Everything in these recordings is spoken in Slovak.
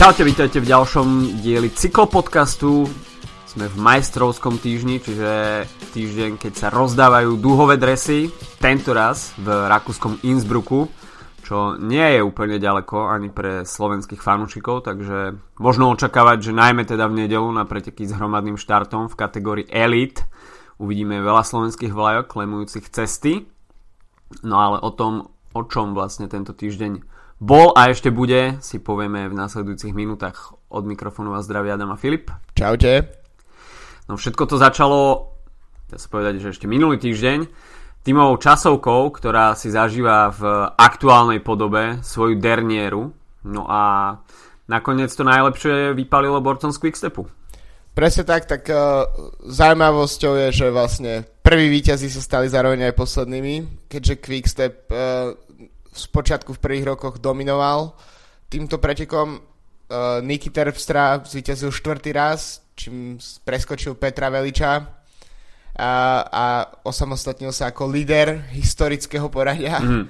Čaute, vítajte v ďalšom dieli cyklopodcastu. Sme v majstrovskom týždni, čiže týždeň, keď sa rozdávajú dúhové dresy, tento raz v rakúskom Innsbrucku, čo nie je úplne ďaleko ani pre slovenských fanúšikov, takže možno očakávať, že najmä teda v nedelu na preteky s hromadným štartom v kategórii Elite uvidíme veľa slovenských vlajok lemujúcich cesty. No ale o tom, o čom vlastne tento týždeň bol a ešte bude, si povieme v následujúcich minútach od mikrofónu a zdravia Adam a Filip. Čaute. No všetko to začalo, dá sa povedať, že ešte minulý týždeň, tímovou časovkou, ktorá si zažíva v aktuálnej podobe svoju dernieru. No a nakoniec to najlepšie vypalilo borcom z Quickstepu. Presne tak, tak uh, zaujímavosťou je, že vlastne prví víťazi sa stali zároveň aj poslednými, keďže Quickstep uh, v počiatku v prvých rokoch dominoval týmto pretekom. Uh, Niky Terpstra zvíťazil štvrtý raz, čím preskočil Petra Veliča a, a osamostatnil sa ako líder historického poradia. Mm.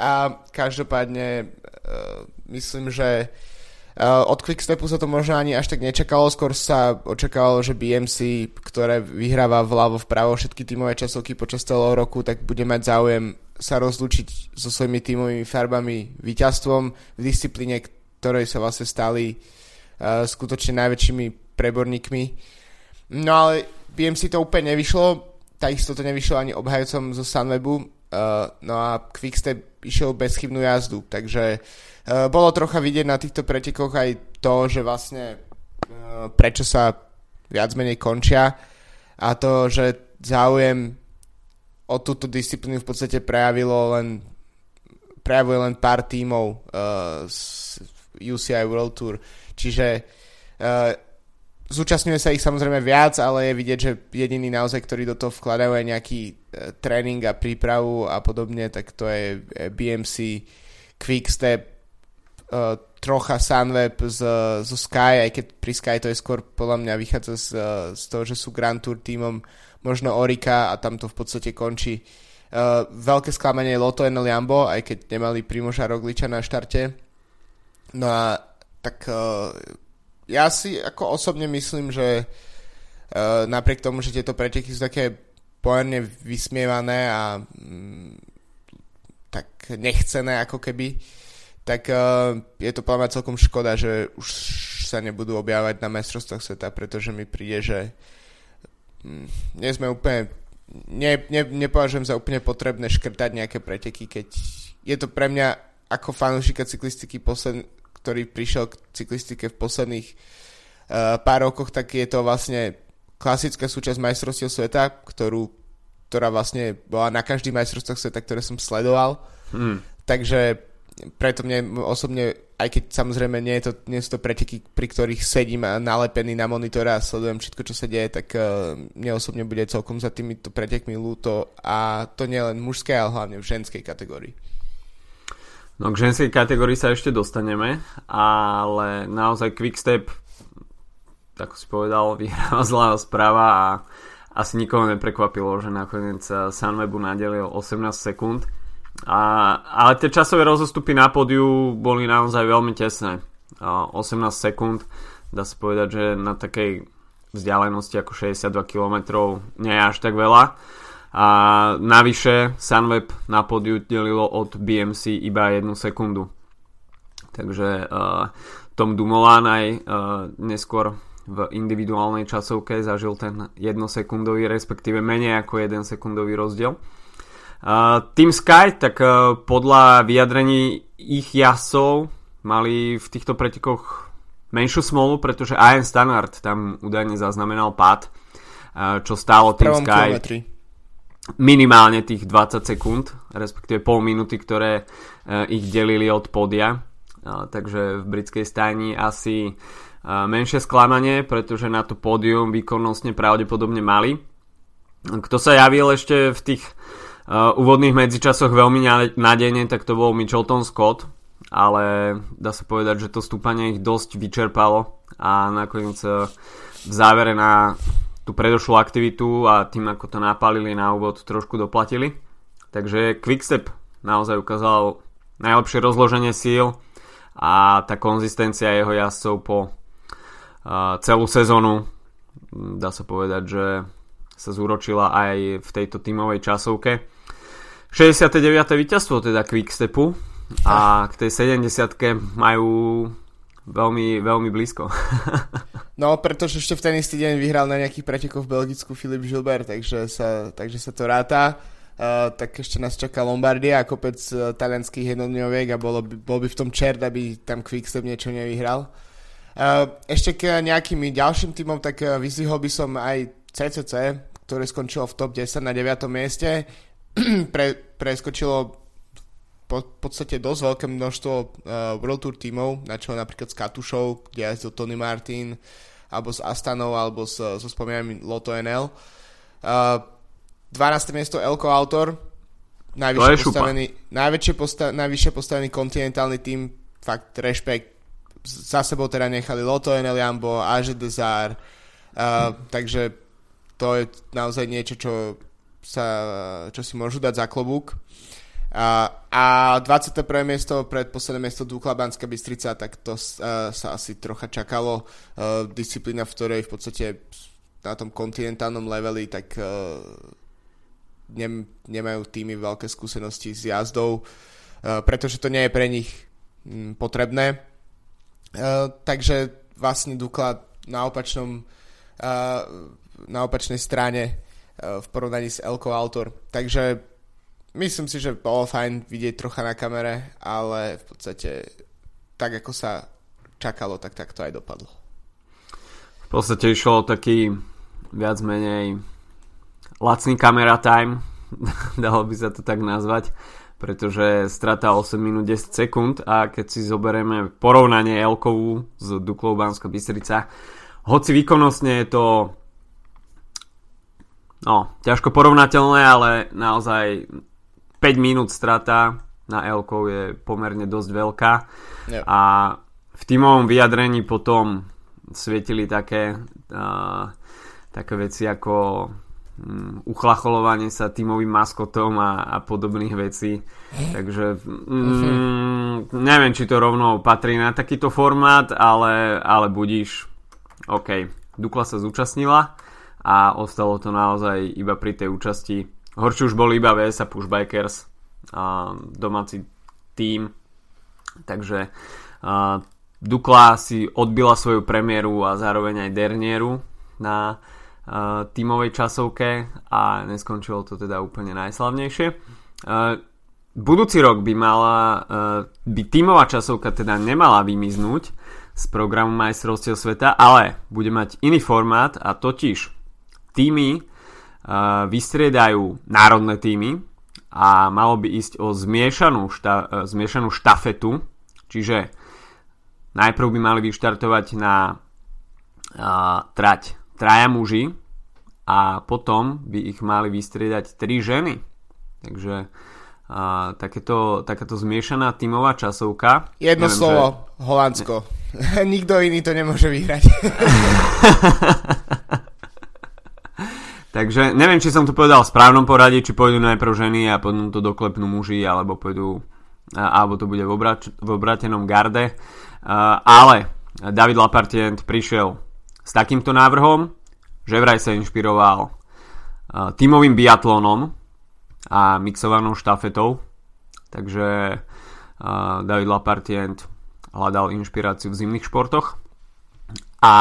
A každopádne uh, myslím, že uh, od Quickstepu sa to možno ani až tak nečakalo, skôr sa očakávalo, že BMC, ktoré vyhráva vľavo vpravo všetky tímové časovky počas celého roku, tak bude mať záujem sa rozlúčiť so svojimi tímovými farbami víťazstvom v disciplíne, ktorej sa vlastne stali uh, skutočne najväčšími preborníkmi. No ale BMC to úplne nevyšlo, takisto to nevyšlo ani obhajcom zo Sunwebu, uh, no a Quickstep išiel bezchybnú jazdu, takže uh, bolo trocha vidieť na týchto pretekoch aj to, že vlastne uh, prečo sa viac menej končia a to, že záujem o túto disciplínu v podstate prejavilo len prejavuje len pár tímov uh, z UCI World Tour. Čiže uh, zúčastňuje sa ich samozrejme viac, ale je vidieť, že jediný naozaj, ktorí do toho vkladajú aj nejaký uh, tréning a prípravu a podobne, tak to je BMC, Quickstep, uh, trocha Sunweb z, zo Sky, aj keď pri Sky to je skôr podľa mňa vychádza z, z toho, že sú Grand Tour tímom možno Orika a tam to v podstate končí. Uh, veľké sklamanie je Loto Enel Jambo, aj keď nemali Primoža Rogliča na štarte. No a tak uh, ja si ako osobne myslím, že uh, napriek tomu, že tieto preteky sú také pojerne vysmievané a um, tak nechcené ako keby, tak uh, je to podľa celkom škoda, že už sa nebudú objavať na mestrovstvách sveta, pretože mi príde, že Mm, nie sme úplne ne, ne, nepovažujem za úplne potrebné škrtať nejaké preteky, keď je to pre mňa ako fanúšika cyklistiky, posled, ktorý prišiel k cyklistike v posledných uh, pár rokoch, tak je to vlastne klasická súčasť majstrovstiev sveta, ktorú, ktorá vlastne bola na každých majstrovstvách sveta, ktoré som sledoval. Hmm. Takže preto mne osobne, aj keď samozrejme nie, je to, nie sú to preteky, pri ktorých sedím nalepený na monitore a sledujem všetko, čo sa deje, tak uh, mne osobne bude celkom za týmito pretekmi ľúto a to nie len v mužskej, ale hlavne v ženskej kategórii. No k ženskej kategórii sa ešte dostaneme, ale naozaj Quickstep, tak si povedal, vyhráva zlá správa a asi nikoho neprekvapilo, že nakoniec Sunwebu nadelil 18 sekúnd a, ale tie časové rozostupy na pódiu boli naozaj veľmi tesné. A 18 sekúnd, dá sa povedať, že na takej vzdialenosti ako 62 km nie je až tak veľa. A navyše Sunweb na pódiu delilo od BMC iba 1 sekundu. Takže uh, Tom Dumoulin aj uh, neskôr v individuálnej časovke zažil ten 1 sekundový, respektíve menej ako 1 sekundový rozdiel. Team Sky, tak uh, podľa vyjadrení ich jasov mali v týchto pretekoch menšiu smolu, pretože Ian Stannard tam údajne zaznamenal pád, uh, čo stálo Team Sky kilometri. minimálne tých 20 sekúnd, respektíve pol minúty, ktoré uh, ich delili od podia. Takže v britskej stajni asi menšie sklamanie, pretože na to pódium výkonnostne pravdepodobne mali. Kto sa javil ešte v tých úvodných medzičasoch veľmi nádejne, tak to bol Michelton Scott, ale dá sa povedať, že to stúpanie ich dosť vyčerpalo a nakoniec uh, v závere na tú predošlú aktivitu a tým ako to napálili na úvod trošku doplatili. Takže Quickstep naozaj ukázal najlepšie rozloženie síl a tá konzistencia jeho jazdcov po uh, celú sezónu dá sa povedať, že sa zúročila aj v tejto tímovej časovke. 69. víťazstvo teda Quickstepu a k tej 70 majú veľmi, veľmi blízko. no, pretože ešte v ten istý deň vyhral na nejakých pretekoch v Belgicku Filip Gilbert, takže sa, takže sa to ráta. Uh, tak ešte nás čaká Lombardia a kopec uh, talianských jednodňoviek a bolo by, bol by v tom čert, aby tam Quickstep niečo nevyhral. Uh, ešte k nejakým ďalším týmom, tak uh, vyzvihol by som aj CCC, ktoré skončilo v top 10 na 9. mieste. Pre, preskočilo po, v podstate dosť veľké množstvo uh, World Tour tímov, na čo napríklad s Katušou, kde jazdil Tony Martin, alebo s Astanou, alebo so, so spomínaným Lotto NL. Uh, 12. miesto Elko Autor, najvyššie postavený, najväčšie posta- najvyššie postavený kontinentálny tým, fakt rešpekt, za sebou teda nechali Lotto NL Jambo, Aže Desar, uh, takže to je naozaj niečo, čo, sa, čo si môžu dať za klobúk. A, a 21. miesto, predposledné miesto Dúkla Banská Bystrica, tak to uh, sa asi trocha čakalo. Uh, disciplína, v ktorej v podstate na tom kontinentálnom leveli, tak uh, nem, nemajú týmy veľké skúsenosti s jazdou, uh, pretože to nie je pre nich m, potrebné. Uh, takže vlastne Dukla na opačnom uh, na opačnej strane v porovnaní s Elko Autor. Takže myslím si, že bolo fajn vidieť trocha na kamere, ale v podstate tak ako sa čakalo, tak tak to aj dopadlo. V podstate išlo taký viac menej lacný kamera time, dalo by sa to tak nazvať, pretože strata 8 minút 10 sekúnd a keď si zoberieme porovnanie Elkovú s Duklou Bansko Bystrica, hoci výkonnostne je to no, ťažko porovnateľné, ale naozaj 5 minút strata na Elkov je pomerne dosť veľká yep. a v týmovom vyjadrení potom svietili také uh, také veci ako um, uchlacholovanie sa tímovým maskotom a, a podobných vecí. Takže um, neviem, či to rovno patrí na takýto formát, ale, ale budíš. OK, Dukla sa zúčastnila a ostalo to naozaj iba pri tej účasti. Horšie už bol iba VS Pushbikers, a domáci tým. Takže a, Dukla si odbila svoju premiéru a zároveň aj dernieru na tímovej časovke a neskončilo to teda úplne najslavnejšie. Budúci rok by mala, by tímová časovka teda nemala vymiznúť z programu majstrovstiev sveta, ale bude mať iný formát a totiž týmy vystriedajú národné týmy a malo by ísť o zmiešanú, šta, zmiešanú štafetu, čiže najprv by mali vyštartovať na trať traja muži a potom by ich mali vystriedať tri ženy. Takže a, takéto, takáto zmiešaná tímová časovka. Jedno neviem, slovo, že... Holandsko. Ne... Nikto iný to nemôže vyhrať. Takže neviem, či som to povedal v správnom poradí, či pôjdu najprv ženy a potom to doklepnú muži, alebo pôjdu, alebo to bude v, obrač, v obratenom garde. Ale David Lapartient prišiel s takýmto návrhom, že vraj sa inšpiroval tímovým biatlónom a mixovanou štafetou. Takže David Lapartient hľadal inšpiráciu v zimných športoch. A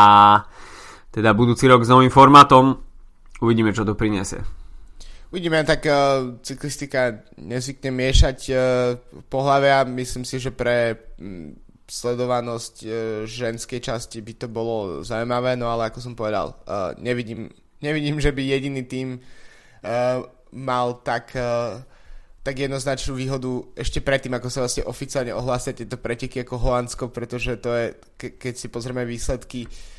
teda budúci rok s novým formátom uvidíme, čo to priniesie. Uvidíme, tak uh, cyklistika nezvykne miešať uh, pohľavy a myslím si, že pre um, sledovanosť e, ženskej časti by to bolo zaujímavé, no ale ako som povedal, uh, nevidím, nevidím, že by jediný tým uh, mal tak, uh, tak jednoznačnú výhodu ešte predtým, ako sa vlastne oficiálne ohlásia tieto preteky ako Holandsko, pretože to je, ke, keď si pozrieme výsledky uh,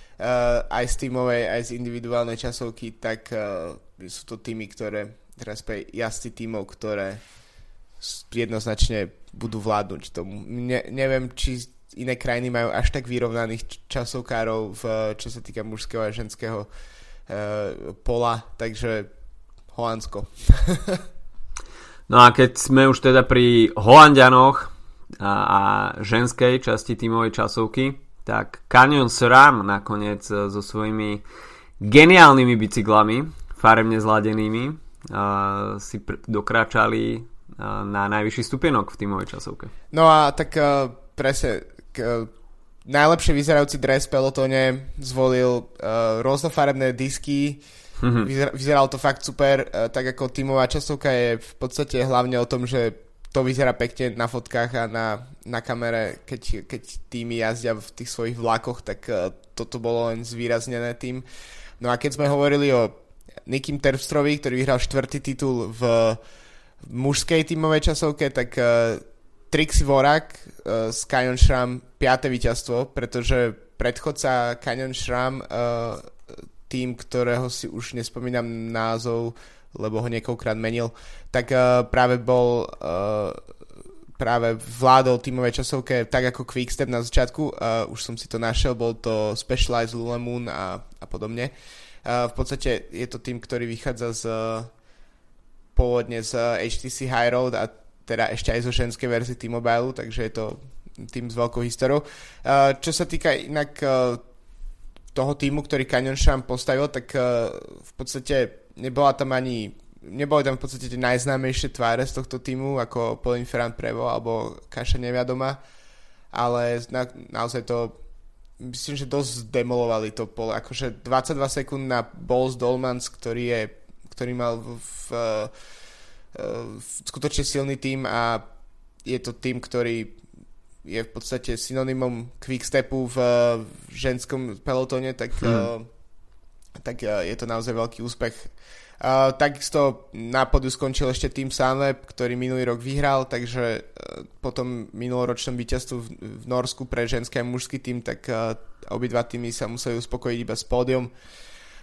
aj z tímovej, aj z individuálnej časovky, tak uh, sú to týmy, ktoré, teraz jazdci tímov, ktoré jednoznačne budú vládnuť tomu. Ne, neviem, či iné krajiny majú až tak vyrovnaných časovkárov, v, čo sa týka mužského a ženského uh, pola, takže Holandsko. no a keď sme už teda pri Holandianoch, a, a ženskej časti tímovej časovky, tak Canyon SRAM nakoniec e, so svojimi geniálnymi bicyklami, farebne zladenými, uh, si pr- dokráčali uh, na najvyšší stupienok v tímovej časovke. No a tak uh, presne k, najlepšie vyzerajúci dres pelotone zvolil uh, rôznofarebné disky, mm-hmm. Vyzer, vyzeralo to fakt super, uh, tak ako tímová časovka je v podstate hlavne o tom, že to vyzerá pekne na fotkách a na, na kamere, keď, keď týmy jazdia v tých svojich vlakoch, tak uh, toto bolo len zvýraznené tým. No a keď sme hovorili o Nikim Terpstrovi, ktorý vyhral štvrtý titul v, v mužskej tímovej časovke, tak uh, Trixie Vorak uh, z Canyon Shram piaté víťazstvo, pretože predchodca Canyon Shram uh, tým, ktorého si už nespomínam názov, lebo ho niekoľkrát menil, tak uh, práve bol uh, práve vládol tímovej časovke tak ako Quickstep na začiatku, uh, už som si to našiel, bol to Specialized Lululemon a, a podobne. Uh, v podstate je to tým, ktorý vychádza z pôvodne z HTC High Road a teda ešte aj zo ženskej verzie T-Mobile, takže je to tým s veľkou históriou. Uh, čo sa týka inak uh, toho týmu, ktorý Canyon Sham postavil, tak uh, v podstate nebola tam ani neboli tam v podstate tie najznámejšie tváre z tohto týmu, ako Pauline Ferrand Prevo alebo Kaša Neviadoma, ale na, naozaj to myslím, že dosť demolovali to pole. Akože 22 sekúnd na Balls Dolmans, ktorý je ktorý mal v, v, v skutočne silný tým a je to tým, ktorý je v podstate synonymom quickstepu v, v ženskom pelotone, tak, hmm. Tak uh, je to naozaj veľký úspech takisto na podu skončil ešte tým Sunweb, ktorý minulý rok vyhral, takže uh, po tom minuloročnom víťazstvu v, Norsku pre ženský a mužský tým, tak uh, obidva týmy sa museli uspokojiť iba s pódium.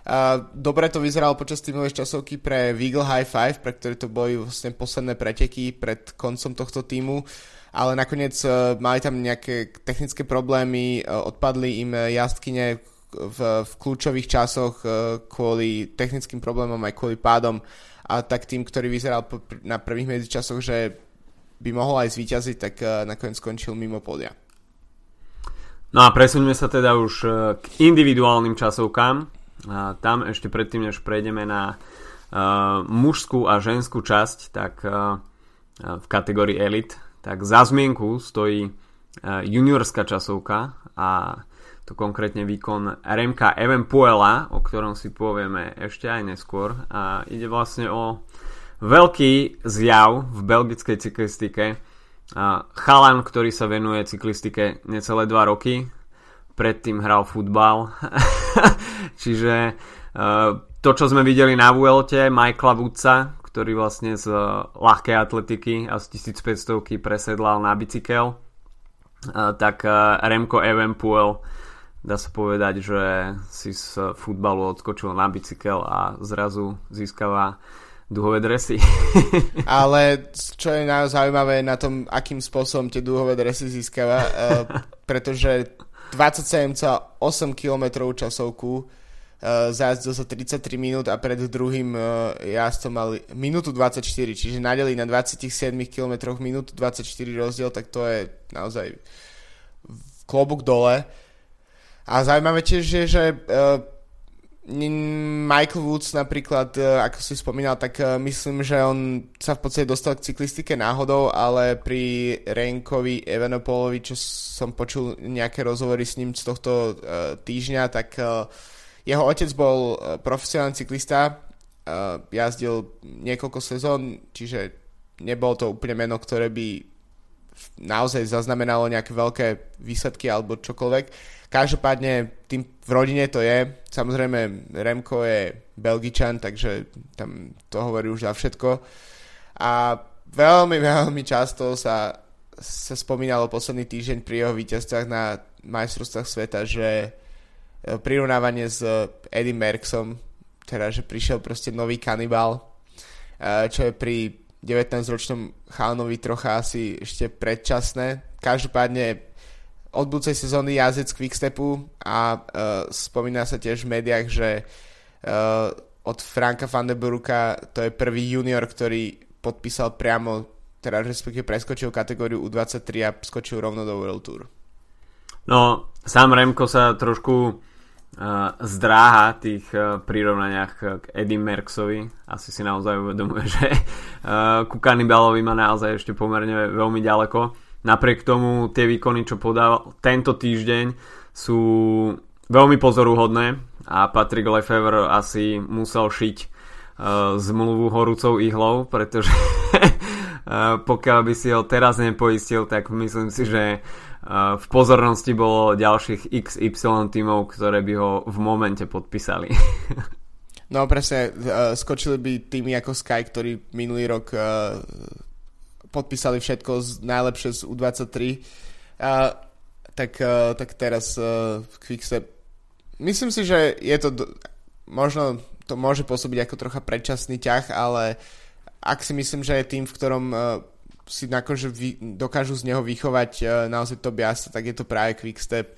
Uh, dobre to vyzeralo počas tímovej časovky pre Weagle High Five, pre ktoré to boli vlastne posledné preteky pred koncom tohto týmu, ale nakoniec mali tam nejaké technické problémy, odpadli im jazdkyne, v, v kľúčových časoch uh, kvôli technickým problémom aj kvôli pádom a tak tým, ktorý vyzeral na prvých medzičasoch, že by mohol aj zvíťaziť, tak uh, nakoniec skončil mimo podia. No a presuňme sa teda už uh, k individuálnym časovkám. A tam ešte predtým, než prejdeme na uh, mužskú a ženskú časť, tak uh, v kategórii Elite, tak za zmienku stojí uh, juniorská časovka a to konkrétne výkon Remka Evenpuela, o ktorom si povieme ešte aj neskôr. A ide vlastne o veľký zjav v belgickej cyklistike. A chalan, ktorý sa venuje cyklistike necelé 2 roky, predtým hral futbal. Čiže to, čo sme videli na Vuelte, Michaela Woodsa, ktorý vlastne z ľahkej atletiky a z 1500 presedlal na bicykel, tak Remko Evenpuel dá sa povedať, že si z futbalu odskočil na bicykel a zrazu získava duhové dresy. Ale čo je zaujímavé na tom, akým spôsobom tie duhové dresy získava, uh, pretože 27,8 km časovku uh, zajazdil za 33 minút a pred druhým uh, jazdcom mal minútu 24, čiže nadeli na 27 km minútu 24 rozdiel, tak to je naozaj klobúk dole. A zaujímavé tiež je, že uh, Michael Woods napríklad, uh, ako si spomínal, tak uh, myslím, že on sa v podstate dostal k cyklistike náhodou, ale pri Renkovi Evanopolovi, čo som počul nejaké rozhovory s ním z tohto týždňa, tak jeho otec bol profesionálny cyklista, jazdil niekoľko sezón, čiže nebol to úplne meno, ktoré by naozaj zaznamenalo nejaké veľké výsledky alebo čokoľvek Každopádne tým v rodine to je. Samozrejme Remko je Belgičan, takže tam to hovorí už za všetko. A veľmi, veľmi často sa, sa spomínalo posledný týždeň pri jeho víťazstvách na majstrovstvách sveta, že e, prirovnávanie s Eddie Merksom, teda že prišiel proste nový kanibal, e, čo je pri 19-ročnom chalanovi trocha asi ešte predčasné. Každopádne od budúcej sezóny jazdec Quickstepu a uh, spomína sa tiež v médiách, že uh, od Franka van de Buruka to je prvý junior, ktorý podpísal priamo teda respektíve preskočil kategóriu U23 a skočil rovno do World Tour. No, sám Remko sa trošku uh, zdráha tých uh, prirovnaniach k Eddie Merksovi. Asi si naozaj uvedomuje, že uh, ku Kanibalovi má naozaj ešte pomerne veľmi ďaleko. Napriek tomu tie výkony, čo podal tento týždeň, sú veľmi pozoruhodné a Patrick Lefevre asi musel šiť uh, zmluvu horúcou ihlou, pretože uh, pokiaľ by si ho teraz nepoistil, tak myslím si, že v pozornosti bolo ďalších XY tímov, ktoré by ho v momente podpísali. no presne, skočili by týmy ako Sky, ktorí minulý rok podpísali všetko z, najlepšie z U23 tak, tak teraz Quickstep myslím si, že je to možno to môže pôsobiť ako trocha predčasný ťah, ale ak si myslím, že je tým, v ktorom si akože vy, dokážu z neho vychovať uh, naozaj to biasa, tak je to práve Quickstep.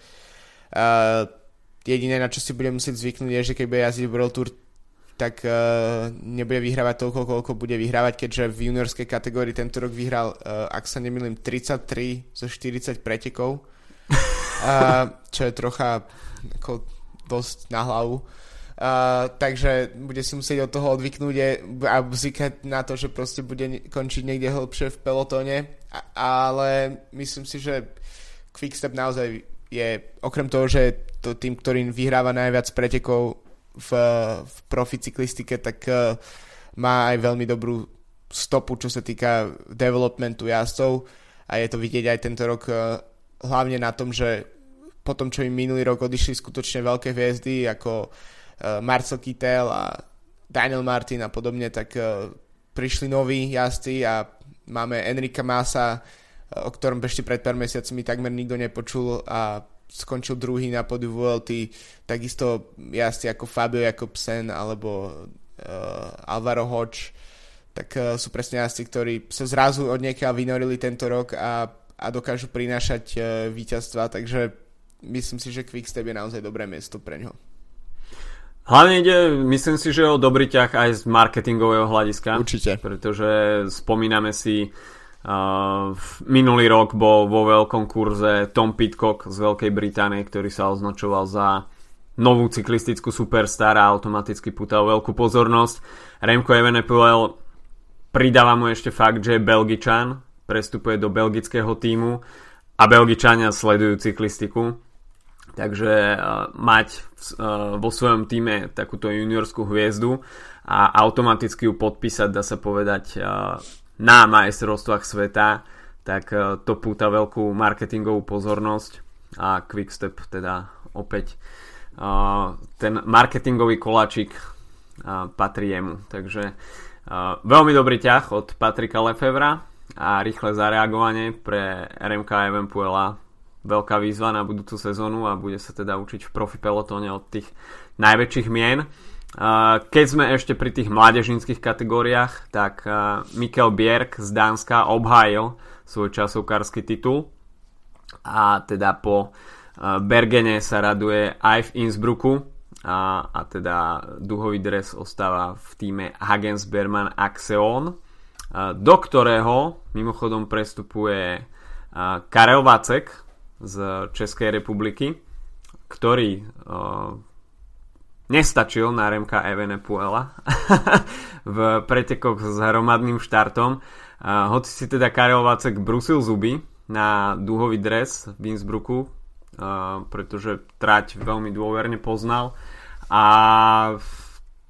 Uh, jediné, na čo si budem musieť zvyknúť, je, že keď bude jazdiť World Tour, tak uh, nebude vyhrávať toľko, koľko bude vyhrávať, keďže v juniorskej kategórii tento rok vyhral, uh, ak sa nemýlim, 33 zo 40 pretekov, uh, čo je trocha ako dosť na hlavu. Uh, takže bude si musieť od toho odvyknúť a zvykať na to, že proste bude končiť niekde hĺbšie v pelotóne, a, ale myslím si, že Quickstep naozaj je, okrem toho, že to tým, ktorým vyhráva najviac pretekov v, v profi cyklistike, tak uh, má aj veľmi dobrú stopu, čo sa týka developmentu jazdcov. A je to vidieť aj tento rok uh, hlavne na tom, že po tom, čo im minulý rok odišli skutočne veľké hviezdy ako uh, Marcel Kittel a Daniel Martin a podobne, tak prišli noví jazdci a máme Enrika Masa, o ktorom ešte pred pár mesiacmi takmer nikto nepočul a skončil druhý na podiu VLT, takisto jazdci ako Fabio Jakobsen alebo uh, Alvaro Hodge, tak uh, sú presne jazdci, ktorí sa zrazu od niekiaľ vynorili tento rok a, a dokážu prinášať uh, víťazstva, takže myslím si, že Quickstep je naozaj dobré miesto pre ňo. Hlavne ide, myslím si, že o dobrý ťah aj z marketingového hľadiska. Určite. Pretože spomíname si, uh, minulý rok bol vo veľkom kurze Tom Pitcock z Veľkej Británie, ktorý sa označoval za novú cyklistickú superstar a automaticky putal veľkú pozornosť. Remco Evenepoel pridáva mu ešte fakt, že je Belgičan, prestupuje do belgického týmu a Belgičania sledujú cyklistiku Takže uh, mať uh, vo svojom týme takúto juniorskú hviezdu a automaticky ju podpísať, dá sa povedať, na majstrovstvách sveta, tak uh, to púta veľkú marketingovú pozornosť a Quickstep teda opäť uh, ten marketingový koláčik uh, patrí jemu. Takže veľmi dobrý ťah od Patrika Lefevra a rýchle zareagovanie pre RMK Evenpuela veľká výzva na budúcu sezónu a bude sa teda učiť v profi pelotóne od tých najväčších mien. Keď sme ešte pri tých mládežníckých kategóriách, tak Mikkel Bjerg z Dánska obhájil svoj časovkársky titul. A teda po Bergene sa raduje aj v Innsbrucku. A, a teda duhový dres ostáva v týme Hagens Berman Axeon, do ktorého mimochodom prestupuje Karel Vacek, z Českej republiky, ktorý nestačil na RMK Evenepuela v pretekoch s hromadným štartom. Hoci si teda Karel Vacek brusil zuby na dúhový dres v Innsbrucku, pretože trať veľmi dôverne poznal a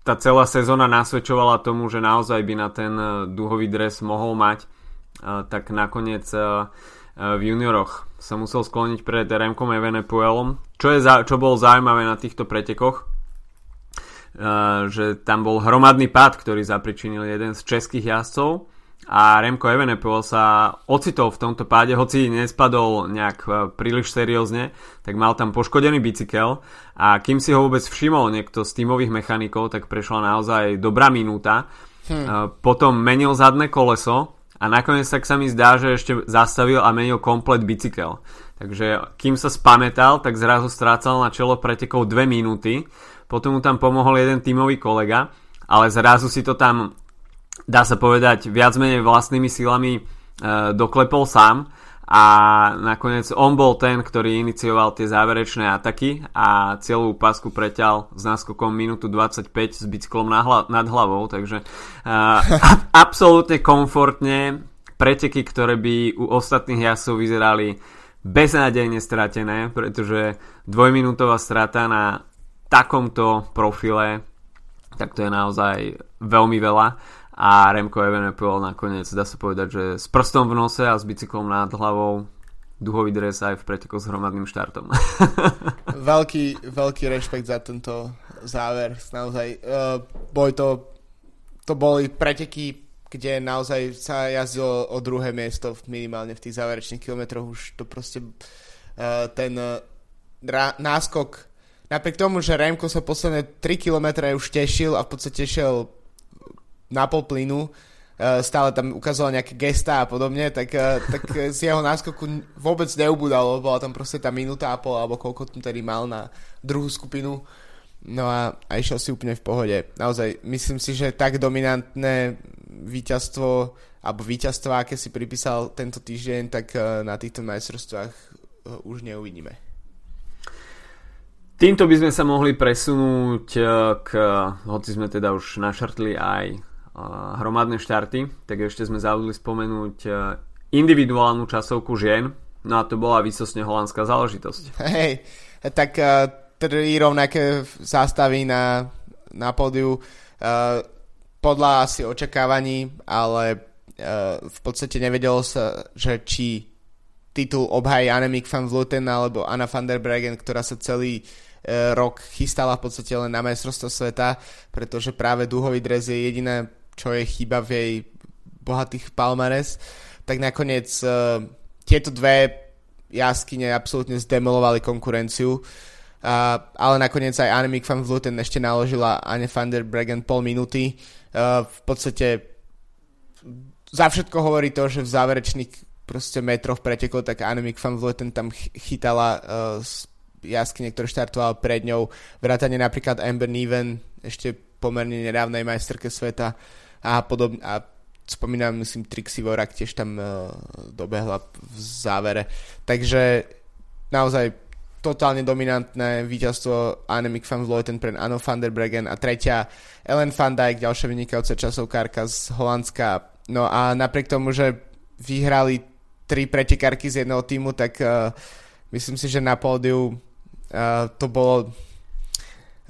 tá celá sezóna nasvedčovala tomu, že naozaj by na ten dúhový dres mohol mať, uh, tak nakoniec uh, v junioroch sa musel skloniť pred Remkom Evenepoelom. Čo, je za, čo bolo zaujímavé na týchto pretekoch, že tam bol hromadný pád, ktorý zapričinil jeden z českých jazdcov a Remko Evenepoel sa ocitol v tomto páde, hoci nespadol nejak uh, príliš seriózne, tak mal tam poškodený bicykel a kým si ho vôbec všimol niekto z tímových mechanikov, tak prešla naozaj dobrá minúta. Hm. Uh, potom menil zadné koleso, a nakoniec tak sa mi zdá, že ešte zastavil a menil komplet bicykel. Takže kým sa spametal, tak zrazu strácal na čelo pretekov 2 minúty, potom mu tam pomohol jeden tímový kolega, ale zrazu si to tam, dá sa povedať, viac menej vlastnými silami doklepol sám. A nakoniec on bol ten, ktorý inicioval tie záverečné ataky a celú pasku preťal s náskokom minútu 25 s bicyklom nad hlavou, takže uh, absolútne komfortne preteky, ktoré by u ostatných jasov vyzerali beznádejne stratené, pretože dvojminútová strata na takomto profile tak to je naozaj veľmi veľa a Remco Evenepoel nakoniec dá sa povedať, že s prstom v nose a s bicyklom nad hlavou duhový dres aj v pretekoch s hromadným štartom. veľký, veľký rešpekt za tento záver. Naozaj, uh, boj to, to boli preteky, kde naozaj sa jazdilo o druhé miesto minimálne v tých záverečných kilometroch. Už to proste uh, ten uh, náskok napriek tomu, že Remko sa posledné 3 km už tešil a v podstate šiel na pol plynu, eh, stále tam ukazoval nejaké gesta a podobne, tak, eh, tak z jeho náskoku vôbec neubudalo, bola tam proste tá minúta a pol, alebo koľko tam tedy mal na druhú skupinu. No a, a išiel si úplne v pohode. Naozaj, myslím si, že tak dominantné víťazstvo, alebo víťazstvo, aké si pripísal tento týždeň, tak eh, na týchto majstrovstvách už neuvidíme. Týmto by sme sa mohli presunúť k, hoci sme teda už našrtli aj hromadné štarty, tak ešte sme zabudli spomenúť individuálnu časovku žien, no a to bola výsostne holandská záležitosť. Hej, tak tri rovnaké zástavy na, na pódiu podľa asi očakávaní, ale uh, v podstate nevedelo sa, že či titul obhají Annemiek van Vleuten alebo Anna van der Bregen, ktorá sa celý rok chystala v podstate len na majstrovstvo sveta, pretože práve dúhový dres je jediné čo je chyba v jej bohatých palmares, tak nakoniec uh, tieto dve jaskyne absolútne zdemolovali konkurenciu. Uh, ale nakoniec aj Annemiek van Vleuten ešte naložila Anne van der Bregen pol minúty. Uh, v podstate za všetko hovorí to, že v záverečných proste metroch pretekov, tak Annemiek van Vleuten tam chytala uh, jaskyne, ktoré štartoval pred ňou. Vrátane napríklad Amber Neven, ešte pomerne nedávnej majsterke sveta a podobne. A spomínam, myslím, Trixie Vorak tiež tam uh, dobehla v závere. Takže naozaj totálne dominantné víťazstvo Annemiek van Vleuten pre Anno van der Bregen a tretia Ellen van Dijk, ďalšia vynikajúca časovkárka z Holandska. No a napriek tomu, že vyhrali tri pretekárky z jedného týmu, tak uh, myslím si, že na pódiu uh, to bolo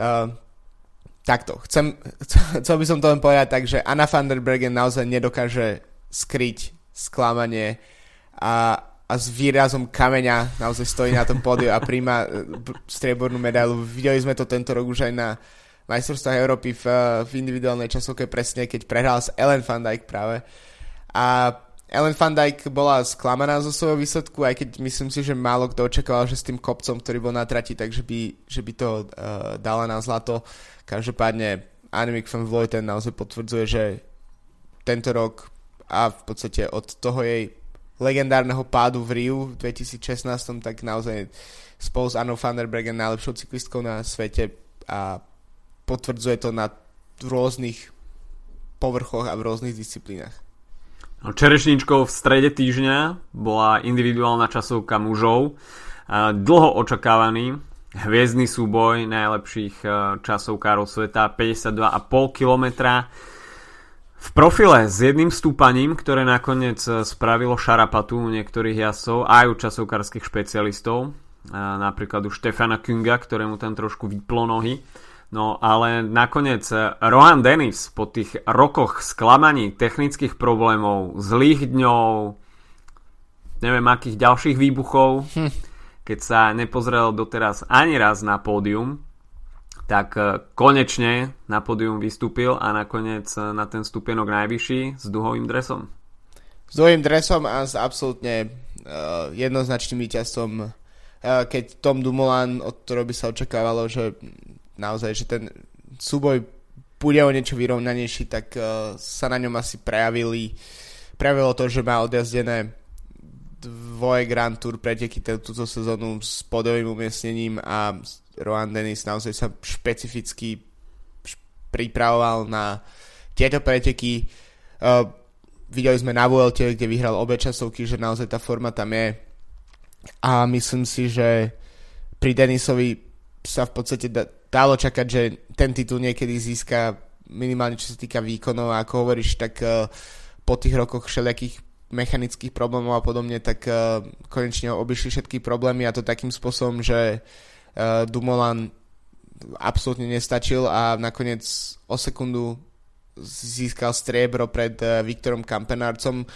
uh, takto, chcem, chcel by som to len povedať tak, že Anna van der Bergen naozaj nedokáže skryť sklamanie a, a s výrazom kameňa naozaj stojí na tom pódiu a príjma e, striebornú medailu. Videli sme to tento rok už aj na majstrovstvách Európy v, v individuálnej časovke presne, keď prehral s Ellen van Dijk práve. A Ellen van Dijk bola sklamaná zo svojho výsledku, aj keď myslím si, že málo kto očakával, že s tým kopcom, ktorý bol na trati, takže by, že by to uh, dala na zlato. Každopádne Annemiek van Vleuten naozaj potvrdzuje, že tento rok a v podstate od toho jej legendárneho pádu v Riu v 2016, tak naozaj spolu s Annou van der Bregen najlepšou cyklistkou na svete a potvrdzuje to na rôznych povrchoch a v rôznych disciplínach. No, čerešničkou v strede týždňa bola individuálna časovka mužov. Dlho očakávaný hviezdny súboj najlepších časovkárov sveta 52,5 km v profile s jedným stúpaním, ktoré nakoniec e, spravilo šarapatu u niektorých jasov aj u časovkárskych špecialistov, e, napríklad u Štefana Kunga, ktorému tam trošku vyplo nohy. No ale nakoniec eh, Rohan Dennis po tých rokoch sklamaní, technických problémov, zlých dňov, neviem akých ďalších výbuchov, hm. keď sa nepozrel doteraz ani raz na pódium, tak eh, konečne na pódium vystúpil a nakoniec eh, na ten stupienok najvyšší s duhovým dresom. S duhovým dresom a s absolútne uh, jednoznačným víťazstvom, uh, keď Tom Dumoulin, od ktorého by sa očakávalo, že naozaj, že ten súboj bude o niečo vyrovnanejší, tak uh, sa na ňom asi prejavili prejavilo to, že má odjazdené dvoje Grand Tour preteky túto sezónu s podovým umiestnením a Rohan Dennis naozaj sa špecificky pripravoval na tieto preteky. Uh, videli sme na Vuelte, kde vyhral obe časovky, že naozaj tá forma tam je a myslím si, že pri Denisovi sa v podstate dalo čakať, že ten titul niekedy získa minimálne čo sa týka výkonov a ako hovoríš, tak uh, po tých rokoch všelijakých mechanických problémov a podobne, tak uh, konečne obišli všetky problémy a to takým spôsobom, že uh, Dumoulin absolútne nestačil a nakoniec o sekundu získal striebro pred uh, Viktorom Kampenárcom,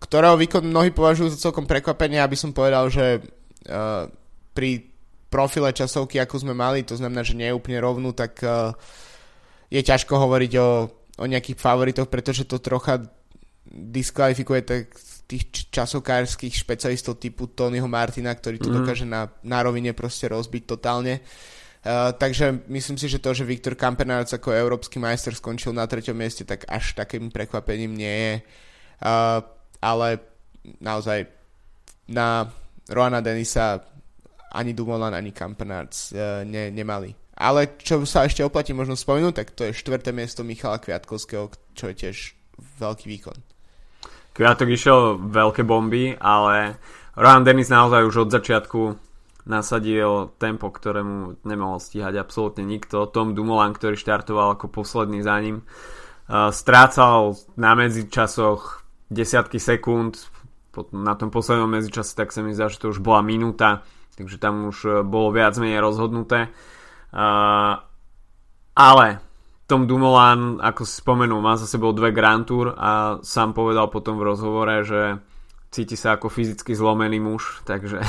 ktorého výkon mnohí považujú za celkom prekvapenie, aby som povedal, že uh, pri profile časovky, ako sme mali, to znamená, že nie je úplne rovnú, tak uh, je ťažko hovoriť o, o nejakých favoritoch, pretože to trocha diskvalifikuje tých časokárskych špecialistov typu Tonyho Martina, ktorý to mm. dokáže na, na rovine proste rozbiť totálne. Uh, takže myslím si, že to, že Viktor Kampenárc ako európsky majster skončil na treťom mieste, tak až takým prekvapením nie je. Uh, ale naozaj na Roana Denisa ani Dumoulin, ani Kampenárc uh, ne, nemali. Ale čo sa ešte oplatí možno spomenúť, tak to je štvrté miesto Michala Kviatkovského, čo je tiež veľký výkon. Kviatok išiel veľké bomby, ale Rohan Dennis naozaj už od začiatku nasadil tempo, ktorému nemohol stíhať absolútne nikto. Tom Dumoulin, ktorý štartoval ako posledný za ním, uh, strácal na medzičasoch desiatky sekúnd, na tom poslednom medzičase tak sa mi zdá, že to už bola minúta takže tam už e, bolo viac menej rozhodnuté. Uh, ale Tom Dumoulin, ako si spomenul, má za sebou dve Grand Tour a sám povedal potom v rozhovore, že cíti sa ako fyzicky zlomený muž, takže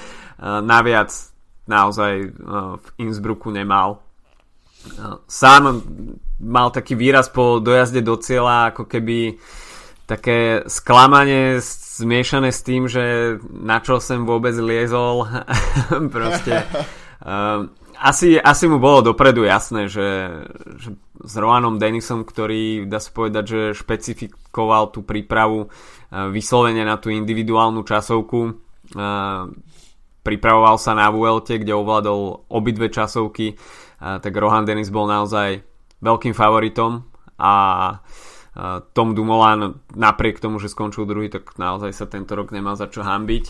naviac naozaj e, v Innsbrucku nemal. Sám mal taký výraz po dojazde do cieľa, ako keby také sklamanie zmiešané s tým, že na čo sem vôbec liezol. Proste asi, asi mu bolo dopredu jasné, že, že s Roanom Denisom, ktorý dá sa povedať, že špecifikoval tú prípravu uh, vyslovene na tú individuálnu časovku. Uh, pripravoval sa na Vuelte, kde ovládol obidve časovky, uh, tak Rohan Denis bol naozaj veľkým favoritom a tom Dumoulin napriek tomu, že skončil druhý, tak naozaj sa tento rok nemá za čo hambiť.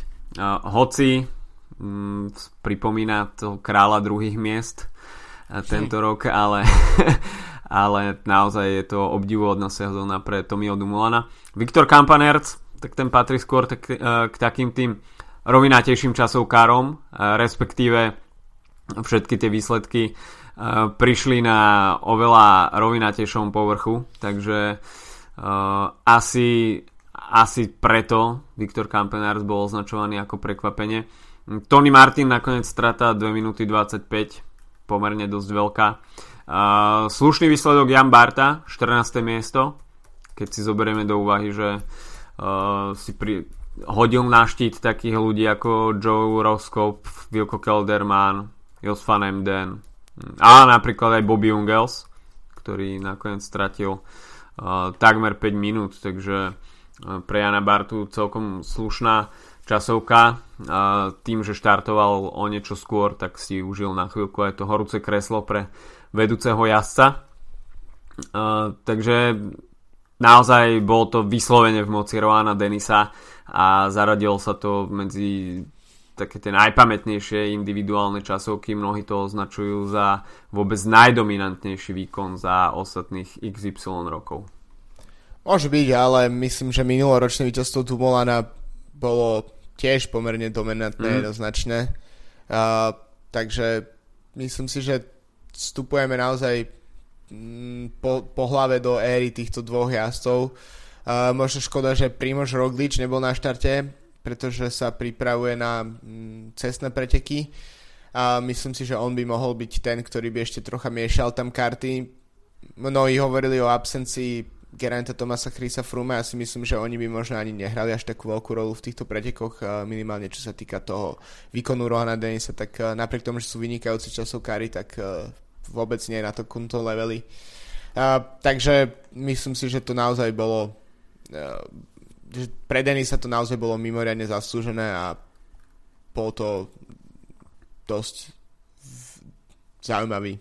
Hoci pripomína to kráľa druhých miest tento hm. rok, ale, ale naozaj je to obdivuhodná sezóna pre Tomio Dumoulina. Viktor Kampanerc, tak ten patrí skôr tak, e, k takým tým rovinatejším časovkárom, respektíve všetky tie výsledky prišli na oveľa rovinatejšom povrchu, takže uh, asi, asi preto Viktor Kampenars bol označovaný ako prekvapenie. Tony Martin nakoniec strata 2 minúty 25, pomerne dosť veľká. Uh, slušný výsledok Jan Barta, 14. miesto, keď si zoberieme do úvahy, že uh, si pri, hodil na štít takých ľudí ako Joe Roskop, Wilko Kelderman, Jos van Emden a napríklad aj Bobby Ungels, ktorý nakoniec stratil uh, takmer 5 minút, takže uh, pre Jana Bartu celkom slušná časovka. Tým, že štartoval o niečo skôr, tak si užil na chvíľku aj to horúce kreslo pre vedúceho jazdca. Takže naozaj bolo to vyslovene v moci Roana Denisa a zaradilo sa to medzi také tie najpamätnejšie individuálne časovky, mnohí to označujú za vôbec najdominantnejší výkon za ostatných XY rokov. Môže byť, ale myslím, že minuloročné víťazstvo Dumolana bolo tiež pomerne dominantné, mm. jednoznačné. Uh, takže myslím si, že vstupujeme naozaj mm, po, po hlave do éry týchto dvoch jazdcov. Uh, možno škoda, že Primož Roglič nebol na štarte, pretože sa pripravuje na mm, cestné preteky a myslím si, že on by mohol byť ten, ktorý by ešte trocha miešal tam karty. Mnohí hovorili o absencii Geranta Tomasa Chrisa Frume a si myslím, že oni by možno ani nehrali až takú veľkú rolu v týchto pretekoch, minimálne čo sa týka toho výkonu Rohana Denisa, tak napriek tomu, že sú vynikajúci časovkári, tak vôbec nie je na to kunto levely. takže myslím si, že to naozaj bolo že pre Denisa to naozaj bolo mimoriadne zaslúžené a bol to dosť zaujímavý,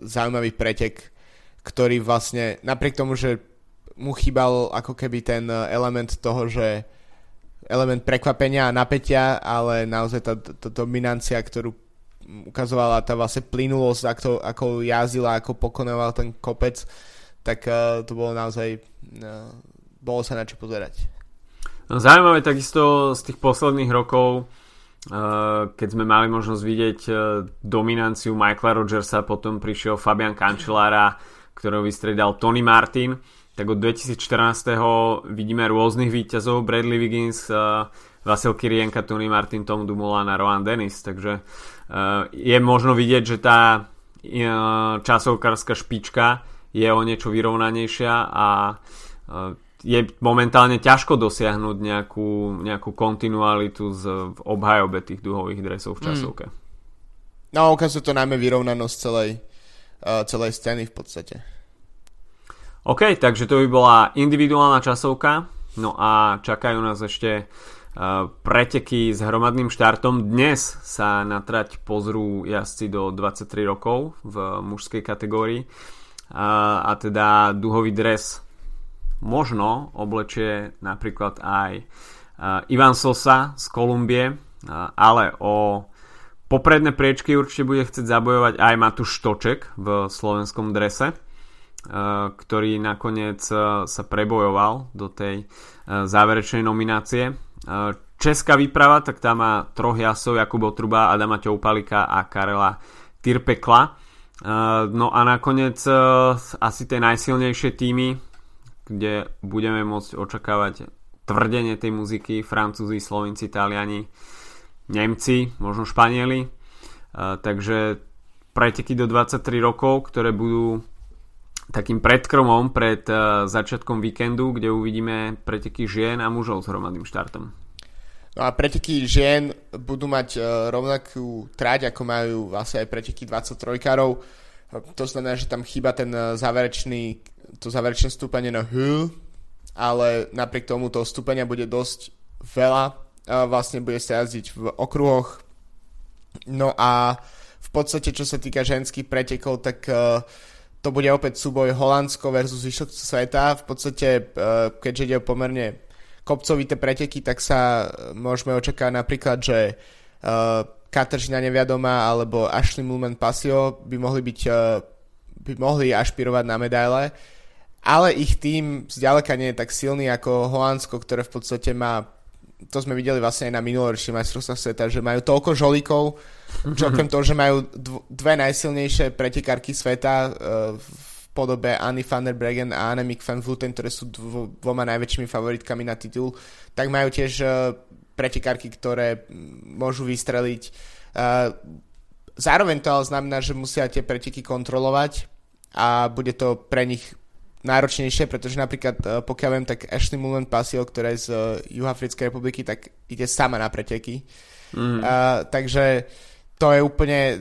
zaujímavý pretek, ktorý vlastne, napriek tomu, že mu chýbal ako keby ten element toho, že element prekvapenia a napätia, ale naozaj tá, tá dominancia, ktorú ukazovala tá vlastne plynulosť, ako, ako jazdila, ako pokonoval ten kopec, tak uh, to bolo naozaj, uh, bolo sa na čo pozerať. No, zaujímavé takisto z tých posledných rokov, keď sme mali možnosť vidieť uh, dominanciu Michaela Rogersa, potom prišiel Fabian Cancellara, ktorého vystredal Tony Martin, tak od 2014. vidíme rôznych výťazov, Bradley Wiggins, uh, Vasil Kirienka, Tony Martin, Tom Dumoulin a Rohan Dennis, takže uh, je možno vidieť, že tá uh, časovkárska špička je o niečo vyrovnanejšia a je momentálne ťažko dosiahnuť nejakú, nejakú kontinualitu z, v obhajobe tých duhových dresov v časovke. Mm. No, ukazuje to najmä vyrovnanosť celej, celej scény v podstate. OK, takže to by bola individuálna časovka. No a čakajú nás ešte preteky s hromadným štartom. Dnes sa na trať pozrú jazdci do 23 rokov v mužskej kategórii a, a teda duhový dres možno oblečie napríklad aj Ivan Sosa z Kolumbie, ale o popredné priečky určite bude chcieť zabojovať aj Matúš Štoček v slovenskom drese ktorý nakoniec sa prebojoval do tej záverečnej nominácie Česká výprava, tak tam má troch jasov, Jakub Otruba, Adama Ťoupalika a Karela Tirpekla. No a nakoniec asi tie najsilnejšie týmy, kde budeme môcť očakávať tvrdenie tej muziky, Francúzi, Slovinci, Taliani, Nemci, možno Španieli. Takže preteky do 23 rokov, ktoré budú takým predkromom pred uh, začiatkom víkendu, kde uvidíme preteky žien a mužov s hromadným štartom. No a preteky žien budú mať uh, rovnakú trať, ako majú vlastne aj preteky 23-karov. To znamená, že tam chýba ten záverečný, to záverečné stúpanie na hill, ale napriek tomu to stúpania bude dosť veľa. Vlastne bude sa jazdiť v okruhoch. No a v podstate, čo sa týka ženských pretekov, tak uh, to bude opäť súboj Holandsko versus zvyšok sveta. V podstate, e, keďže ide o pomerne kopcovité preteky, tak sa e, môžeme očakávať napríklad, že e, Kateřina Neviadoma alebo Ashley Mulman Pasio by mohli byť by mohli ašpirovať na medaile, ale ich tým zďaleka nie je tak silný ako Holandsko, ktoré v podstate má to sme videli vlastne aj na minuloročných majstrovstvách sveta, že majú toľko žolíkov, čo okrem toho, že majú dve najsilnejšie pretekárky sveta uh, v podobe Annie van der Bregen a Annemiek van Vluten, ktoré sú dvo, dvoma najväčšími favoritkami na titul, tak majú tiež uh, pretekárky, ktoré môžu vystreliť. Uh, zároveň to ale znamená, že musia tie preteky kontrolovať a bude to pre nich náročnejšie, pretože napríklad, uh, pokiaľ viem, tak Ashley Mullen Pasil, ktorá je z uh, Juhafrickej republiky, tak ide sama na preteky. Mm. Uh, takže to je úplne uh,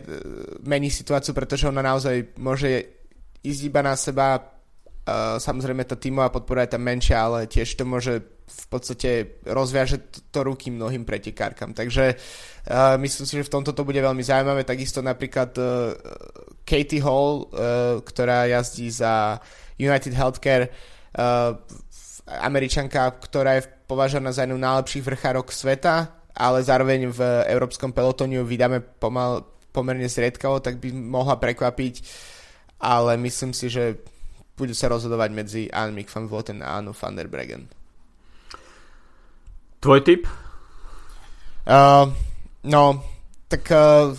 mení situáciu, pretože ona naozaj môže ísť iba na seba, uh, samozrejme tá tímová podpora je tam menšia, ale tiež to môže v podstate rozviaže to, to ruky mnohým pretekárkam. Takže uh, myslím si, že v tomto to bude veľmi zaujímavé. Takisto napríklad uh, Katie Hall, uh, ktorá jazdí za United Healthcare, uh, američanka, ktorá je považovaná za jednu najlepších vrchárok sveta, ale zároveň v európskom pelotoniu vydáme pomal, pomerne zriedkavo, tak by mohla prekvapiť, ale myslím si, že bude sa rozhodovať medzi Annemiek van Vloten a Anu van der Bregen. Tvoj tip? Uh, no, tak uh,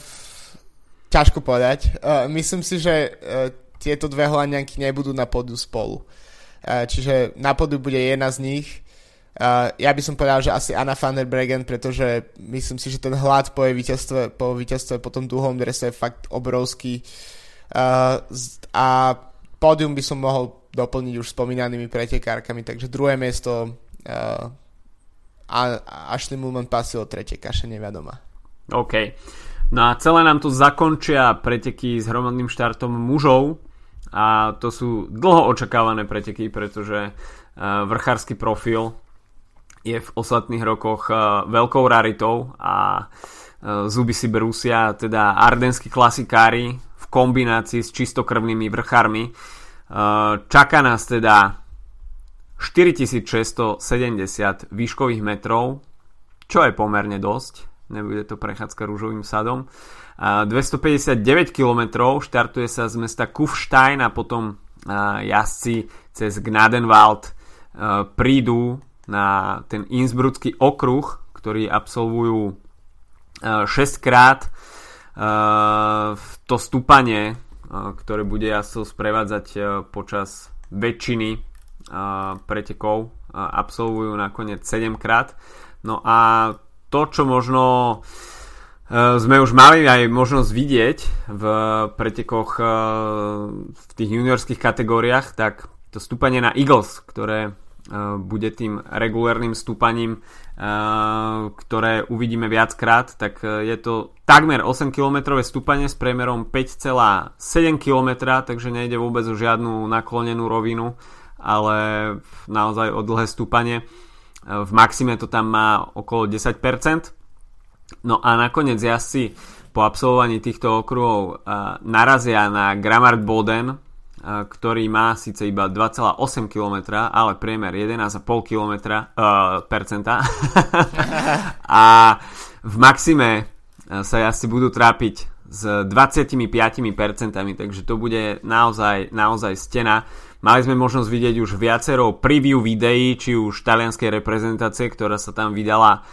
ťažko povedať. Uh, myslím si, že uh, tieto dve holandianky nebudú na podu spolu. Čiže na podu bude jedna z nich. Ja by som povedal, že asi Anna van der Bregen, pretože myslím si, že ten hlad po jej víťazstve, po víťazstve po tom druhom drese je fakt obrovský. A pódium by som mohol doplniť už spomínanými pretekárkami, takže druhé miesto a Ashley Mulman Passil, tretie Kaše neviadoma. OK. No a celé nám tu zakončia preteky s hromadným štartom mužov a to sú dlho očakávané preteky, pretože vrchársky profil je v ostatných rokoch veľkou raritou a zuby si brúsia, teda ardenskí klasikári v kombinácii s čistokrvnými vrchármi. Čaká nás teda 4670 výškových metrov, čo je pomerne dosť, nebude to prechádzka rúžovým sadom. 259 km štartuje sa z mesta Kufstein a potom jazdci cez Gnadenwald prídu na ten Innsbrucký okruh, ktorý absolvujú 6 krát to stúpanie, ktoré bude jazdcov sprevádzať počas väčšiny pretekov absolvujú nakoniec 7 krát. No a to, čo možno e, sme už mali aj možnosť vidieť v pretekoch e, v tých juniorských kategóriách, tak to stúpanie na Eagles, ktoré e, bude tým regulérnym stúpaním, ktoré uvidíme viackrát, tak je to takmer 8 km stúpanie s priemerom 5,7 km, takže nejde vôbec o žiadnu naklonenú rovinu ale naozaj o dlhé stúpanie. V maxime to tam má okolo 10%. No a nakoniec jazdci po absolvovaní týchto okruhov narazia na Gramart Boden, ktorý má síce iba 2,8 km, ale priemer 11,5 km uh, percenta. a v maxime sa jazdci budú trápiť s 25%, takže to bude naozaj, naozaj stena. Mali sme možnosť vidieť už viacero preview videí, či už talianskej reprezentácie, ktorá sa tam vydala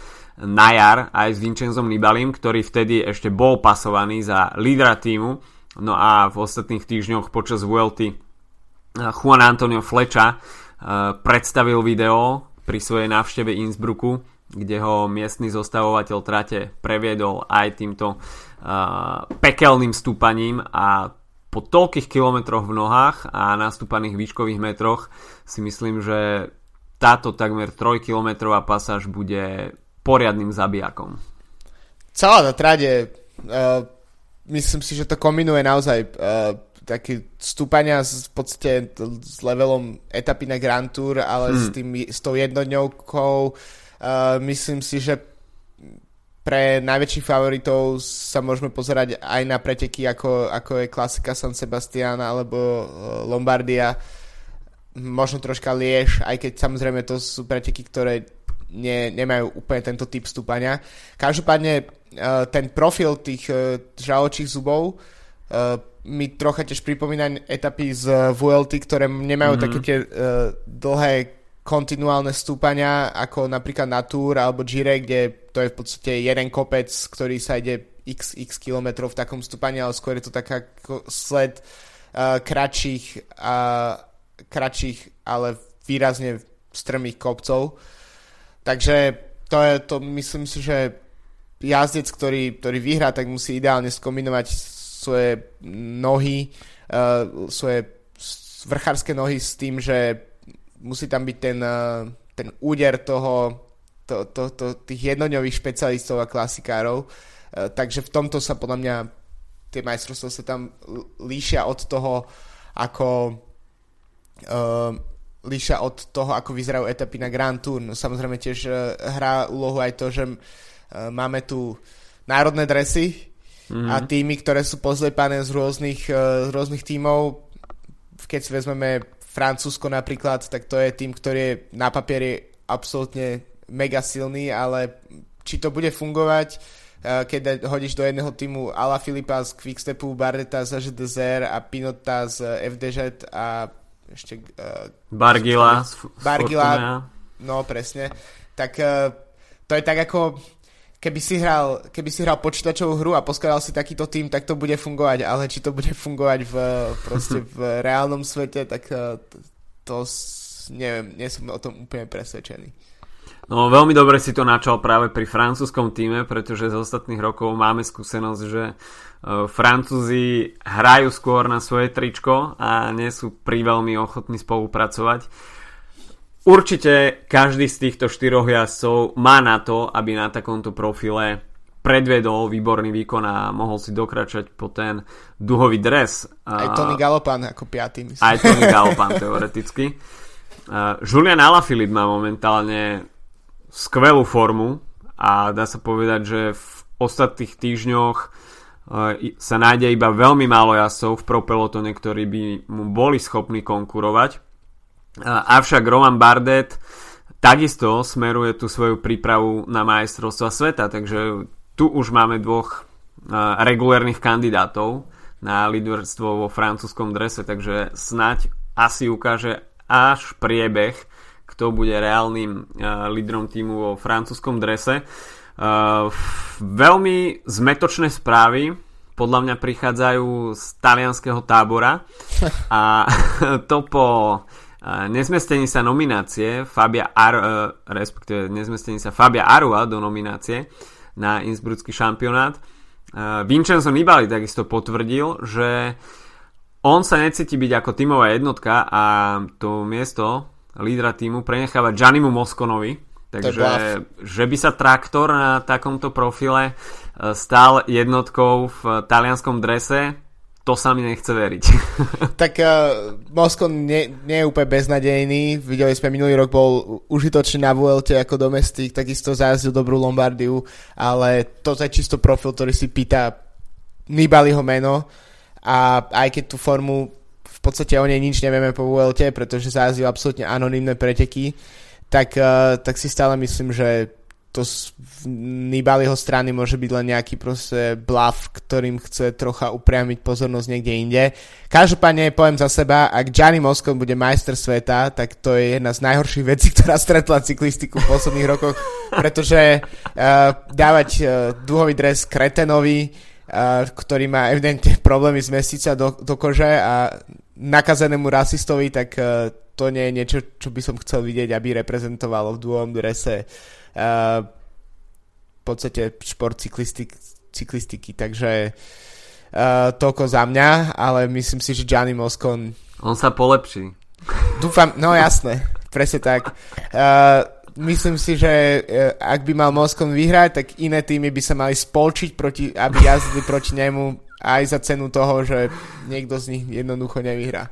na jar aj s Vincenzom Nibalim, ktorý vtedy ešte bol pasovaný za lídra týmu. No a v ostatných týždňoch počas VLT Juan Antonio Fleča eh, predstavil video pri svojej návšteve Innsbrucku, kde ho miestny zostavovateľ trate previedol aj týmto uh, pekelným stúpaním a po toľkých kilometroch v nohách a nastúpaných výškových metroch si myslím, že táto takmer 3 kilometrová pasáž bude poriadnym zabijakom. Celá tá trade, uh, myslím si, že to kombinuje naozaj uh, také stúpania s, v podstate s levelom etapy na Grand Tour, ale hmm. s, tým, s tou jednodňovkou uh, myslím si, že pre najväčších favoritov sa môžeme pozerať aj na preteky ako, ako je klasika San Sebastian alebo Lombardia možno troška Liež, aj keď samozrejme to sú preteky, ktoré ne, nemajú úplne tento typ stúpania. Každopádne e, ten profil tých e, žaločích zubov mi trocha tiež pripomína etapy z VLT, ktoré nemajú mm-hmm. také tie dlhé kontinuálne stúpania ako napríklad na Tour alebo Gire, kde to je v podstate jeden kopec, ktorý sa ide x, x kilometrov v takom stúpaní, ale skôr je to taká sled uh, kratších, uh, kratších, ale výrazne strmých kopcov. Takže to je to, myslím si, že jazdec, ktorý, ktorý vyhrá, tak musí ideálne skombinovať svoje nohy, uh, svoje vrchárske nohy s tým, že musí tam byť ten, eh, ten úder toho, to, to, to, tých jednodňových špecialistov a klasikárov. Eh, takže v tomto sa podľa mňa tie majstrovstvá sa tam líšia od toho, ako uh, líšia od toho, ako vyzerajú etapy na Grand Tour. No, samozrejme tiež uh, hrá úlohu aj to, že uh, máme tu národné dresy mm-hmm. a týmy, ktoré sú pozlepané z rôznych, uh, z rôznych tímov. Keď si vezmeme Francúzsko napríklad, tak to je tým, ktorý je na papieri absolútne mega silný, ale či to bude fungovať, keď hodíš do jedného týmu Ala Filipa z Quickstepu, Bardeta z HDZR a Pinota z FDŽ a ešte... Uh, Bargila z Bargila, no presne. Tak uh, to je tak ako keby si hral, keby si hral počítačovú hru a poskladal si takýto tým, tak to bude fungovať, ale či to bude fungovať v, proste v reálnom svete, tak eh, to, to neviem, nie som o tom úplne presvedčený. No veľmi dobre si to načal práve pri francúzskom týme, pretože z ostatných rokov máme skúsenosť, že uh, Francúzi hrajú skôr na svoje tričko a nie sú pri veľmi ochotní spolupracovať. Určite každý z týchto štyroch jazdcov má na to, aby na takomto profile predvedol výborný výkon a mohol si dokračať po ten duhový dres. Aj Tony Galopan ako piatý, myslím. Aj Tony Galopan teoreticky. Uh, Julian Alaphilippe má momentálne skvelú formu a dá sa povedať, že v ostatných týždňoch sa nájde iba veľmi málo jazdcov v propelotone, ktorí by mu boli schopní konkurovať avšak Roman Bardet takisto smeruje tú svoju prípravu na majstrovstva sveta, takže tu už máme dvoch regulérnych kandidátov na líderstvo vo francúzskom drese, takže snať asi ukáže až priebeh, kto bude reálnym lídrom týmu vo francúzskom drese. Veľmi zmetočné správy podľa mňa prichádzajú z talianského tábora a to po nezmestení sa nominácie Fabia Ar, e, respektíve nezmestení sa Fabia Arua do nominácie na Innsbrucký šampionát. Vincenzo Nibali takisto potvrdil, že on sa necíti byť ako tímová jednotka a to miesto lídra týmu prenecháva Giannimu Moskonovi, takže že by sa traktor na takomto profile stál jednotkou v talianskom drese, to sa mi nechce veriť. tak uh, Moskon nie, nie je úplne beznadejný. Videli sme minulý rok bol užitočný na VLT ako domestik, takisto zajazdil dobrú Lombardiu, ale to je čisto profil, ktorý si pýta Nibaliho meno a aj keď tú formu v podstate o nej nič nevieme po VLT, pretože zajazdil absolútne anonimné preteky, tak, uh, tak si stále myslím, že to z Nibaliho strany môže byť len nejaký proste bluff, ktorým chce trocha upriamiť pozornosť niekde inde. Každopádne poviem za seba, ak Gianni Moscon bude majster sveta, tak to je jedna z najhorších vecí, ktorá stretla cyklistiku v posledných rokoch, pretože uh, dávať uh, dúhový dres Kretenovi, uh, ktorý má evidentne problémy zmestiť sa do, do kože a nakazenému rasistovi, tak uh, to nie je niečo, čo by som chcel vidieť, aby reprezentovalo v dúhovom drese uh, v podstate šport cyklistik, cyklistiky, takže uh, toľko za mňa, ale myslím si, že Gianni Moscon... On sa polepší. Dúfam, no jasné, presne tak. Uh, myslím si, že uh, ak by mal Moscon vyhrať, tak iné týmy by sa mali spolčiť, proti, aby jazdili proti nemu aj za cenu toho, že niekto z nich jednoducho nevyhrá.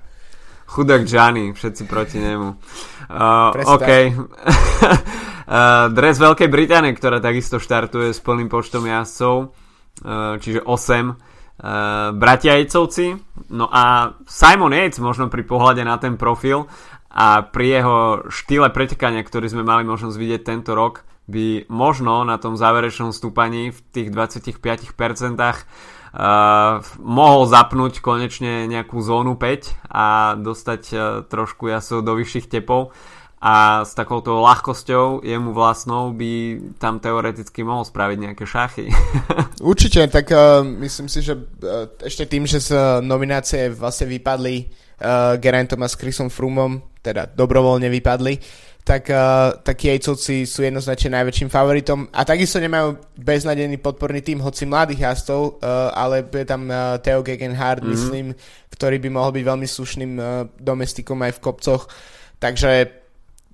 Chudák Gianni, všetci proti nemu. Uh, OK. Uh, dres Veľkej Británie, ktorá takisto štartuje s plným počtom jazdcov, uh, čiže 8 uh, bratia Jejcovci. No a Simon Yates možno pri pohľade na ten profil a pri jeho štýle pretekania, ktorý sme mali možnosť vidieť tento rok, by možno na tom záverečnom stúpaní v tých 25% uh, mohol zapnúť konečne nejakú zónu 5 a dostať uh, trošku jasov do vyšších tepov a s takouto ľahkosťou jemu vlastnou by tam teoreticky mohol spraviť nejaké šachy. Určite, tak uh, myslím si, že uh, ešte tým, že z nominácie vlastne vypadli uh, Gerantom a s Chrisom Frumom, teda dobrovoľne vypadli, tak, uh, tak Jejcovci sú jednoznačne najväčším favoritom a takisto nemajú beznadený podporný tým, hoci mladých jazdov, uh, ale je tam uh, Theo Gegenhardt, mm-hmm. myslím, ktorý by mohol byť veľmi slušným uh, domestikom aj v kopcoch. Takže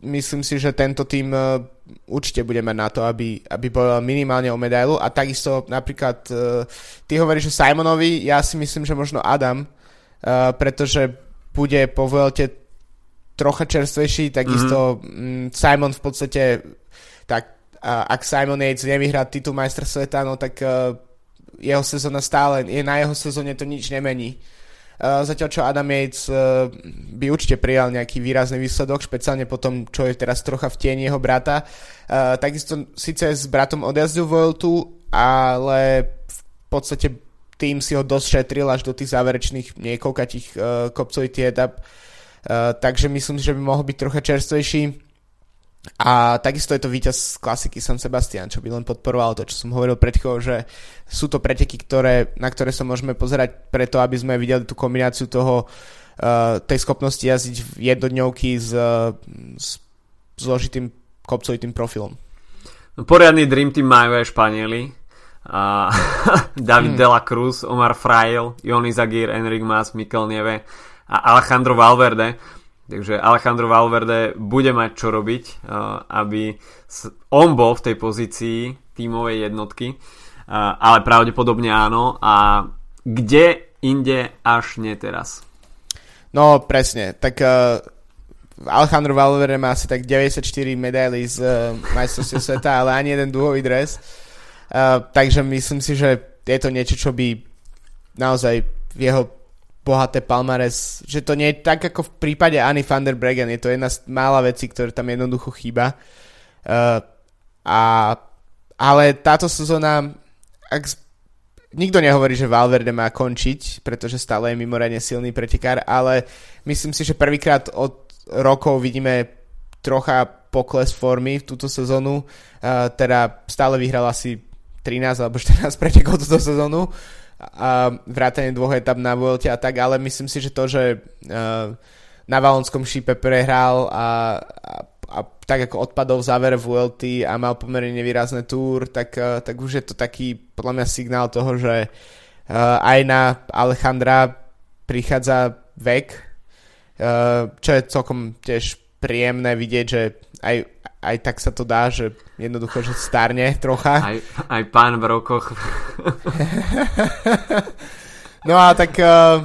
myslím si, že tento tým uh, určite bude mať na to, aby, aby bojoval minimálne o medailu a takisto napríklad uh, ty hovoríš, že Simonovi, ja si myslím, že možno Adam, uh, pretože bude po Vuelte trocha čerstvejší, takisto mm-hmm. Simon v podstate tak ak Simon Yates nevyhrá titul majstra sveta, no tak uh, jeho sezóna stále, je na jeho sezóne to nič nemení. Uh, zatiaľ čo Adam Yates uh, by určite prijal nejaký výrazný výsledok, špeciálne po tom, čo je teraz trocha v tieni jeho brata. Takisto síce s bratom odjazdil Vueltu, ale v podstate tým si ho dosť šetril až do tých záverečných niekoľkatých kopcových etap. Uh, takže myslím, že by mohol byť trocha čerstvejší. A takisto je to víťaz z klasiky San Sebastian, čo by len podporoval to, čo som hovoril pred chvíľou, že sú to preteky, ktoré, na ktoré sa môžeme pozerať preto, aby sme videli tú kombináciu toho, uh, tej schopnosti jazdiť v jednodňovky s, uh, s zložitým kopcovitým profilom. No, poriadny Dream Team majú aj Španieli. Uh, David hmm. de la Cruz, Omar Frail, Joni Zagir, Enric Mas, Mikel Nieve a Alejandro Valverde Takže Alejandro Valverde bude mať čo robiť, eh, aby on bol v tej pozícii tímovej jednotky, eh, ale pravdepodobne áno. A kde inde až nie teraz? No presne, tak uh, Alejandro Valverde má asi tak 94 medailí z uh, majstrovstiev sveta, ale ani jeden dúhový dres. Uh, takže myslím si, že je to niečo, čo by naozaj v jeho bohaté palmares, že to nie je tak ako v prípade Anny van der Bregen, je to jedna z mála vecí, ktoré tam jednoducho chýba. Uh, a, ale táto sezóna, ak nikto nehovorí, že Valverde má končiť, pretože stále je mimoriadne silný pretekár, ale myslím si, že prvýkrát od rokov vidíme trocha pokles formy v túto sezónu. Uh, teda stále vyhral asi 13 alebo 14 pretekov túto sezónu a vrátane dvoch etap na Vuelte a tak, ale myslím si, že to, že uh, na Valonskom šípe prehral a, a, a tak ako odpadol v závere Vuelty a mal pomerne nevýrazné túr, tak, uh, tak už je to taký podľa mňa signál toho, že uh, aj na Alejandra prichádza vek, uh, čo je celkom tiež príjemné vidieť, že aj, aj tak sa to dá, že jednoducho, že starne trocha. Aj, aj pán v rokoch. no a tak uh,